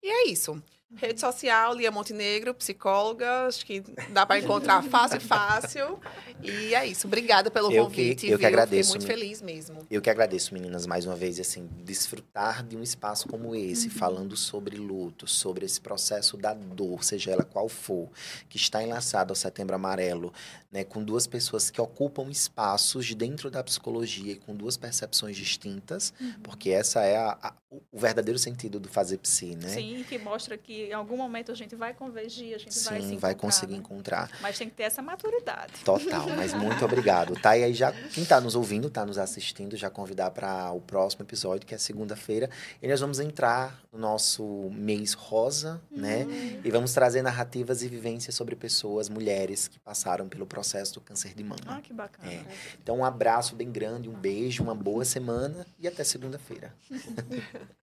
[SPEAKER 3] E é isso. Rede social, Lia Montenegro, psicóloga, acho que dá para encontrar fácil, fácil. E é isso. Obrigada pelo
[SPEAKER 1] eu
[SPEAKER 3] convite.
[SPEAKER 1] Que, eu viu? que agradeço.
[SPEAKER 3] Fiquei muito feliz mesmo.
[SPEAKER 1] Eu que agradeço, meninas, mais uma vez, assim, desfrutar de um espaço como esse, uhum. falando sobre luto, sobre esse processo da dor, seja ela qual for, que está enlaçado ao Setembro Amarelo, né, com duas pessoas que ocupam espaços dentro da psicologia e com duas percepções distintas, uhum. porque essa é a, a, o verdadeiro sentido do fazer psi, né?
[SPEAKER 2] Sim, que mostra que em algum momento a gente vai convergir, a gente
[SPEAKER 1] Sim,
[SPEAKER 2] vai se
[SPEAKER 1] vai conseguir né? encontrar.
[SPEAKER 2] Mas tem que ter essa maturidade.
[SPEAKER 1] Total, mas muito obrigado. Tá, e aí já, quem está nos ouvindo, está nos assistindo, já convidar para o próximo episódio, que é segunda-feira, e nós vamos entrar no nosso mês rosa, né? Uhum. E vamos trazer narrativas e vivências sobre pessoas, mulheres que passaram pelo processo do câncer de mama.
[SPEAKER 2] Ah, que bacana. É.
[SPEAKER 1] Então, um abraço bem grande, um beijo, uma boa semana e até segunda-feira.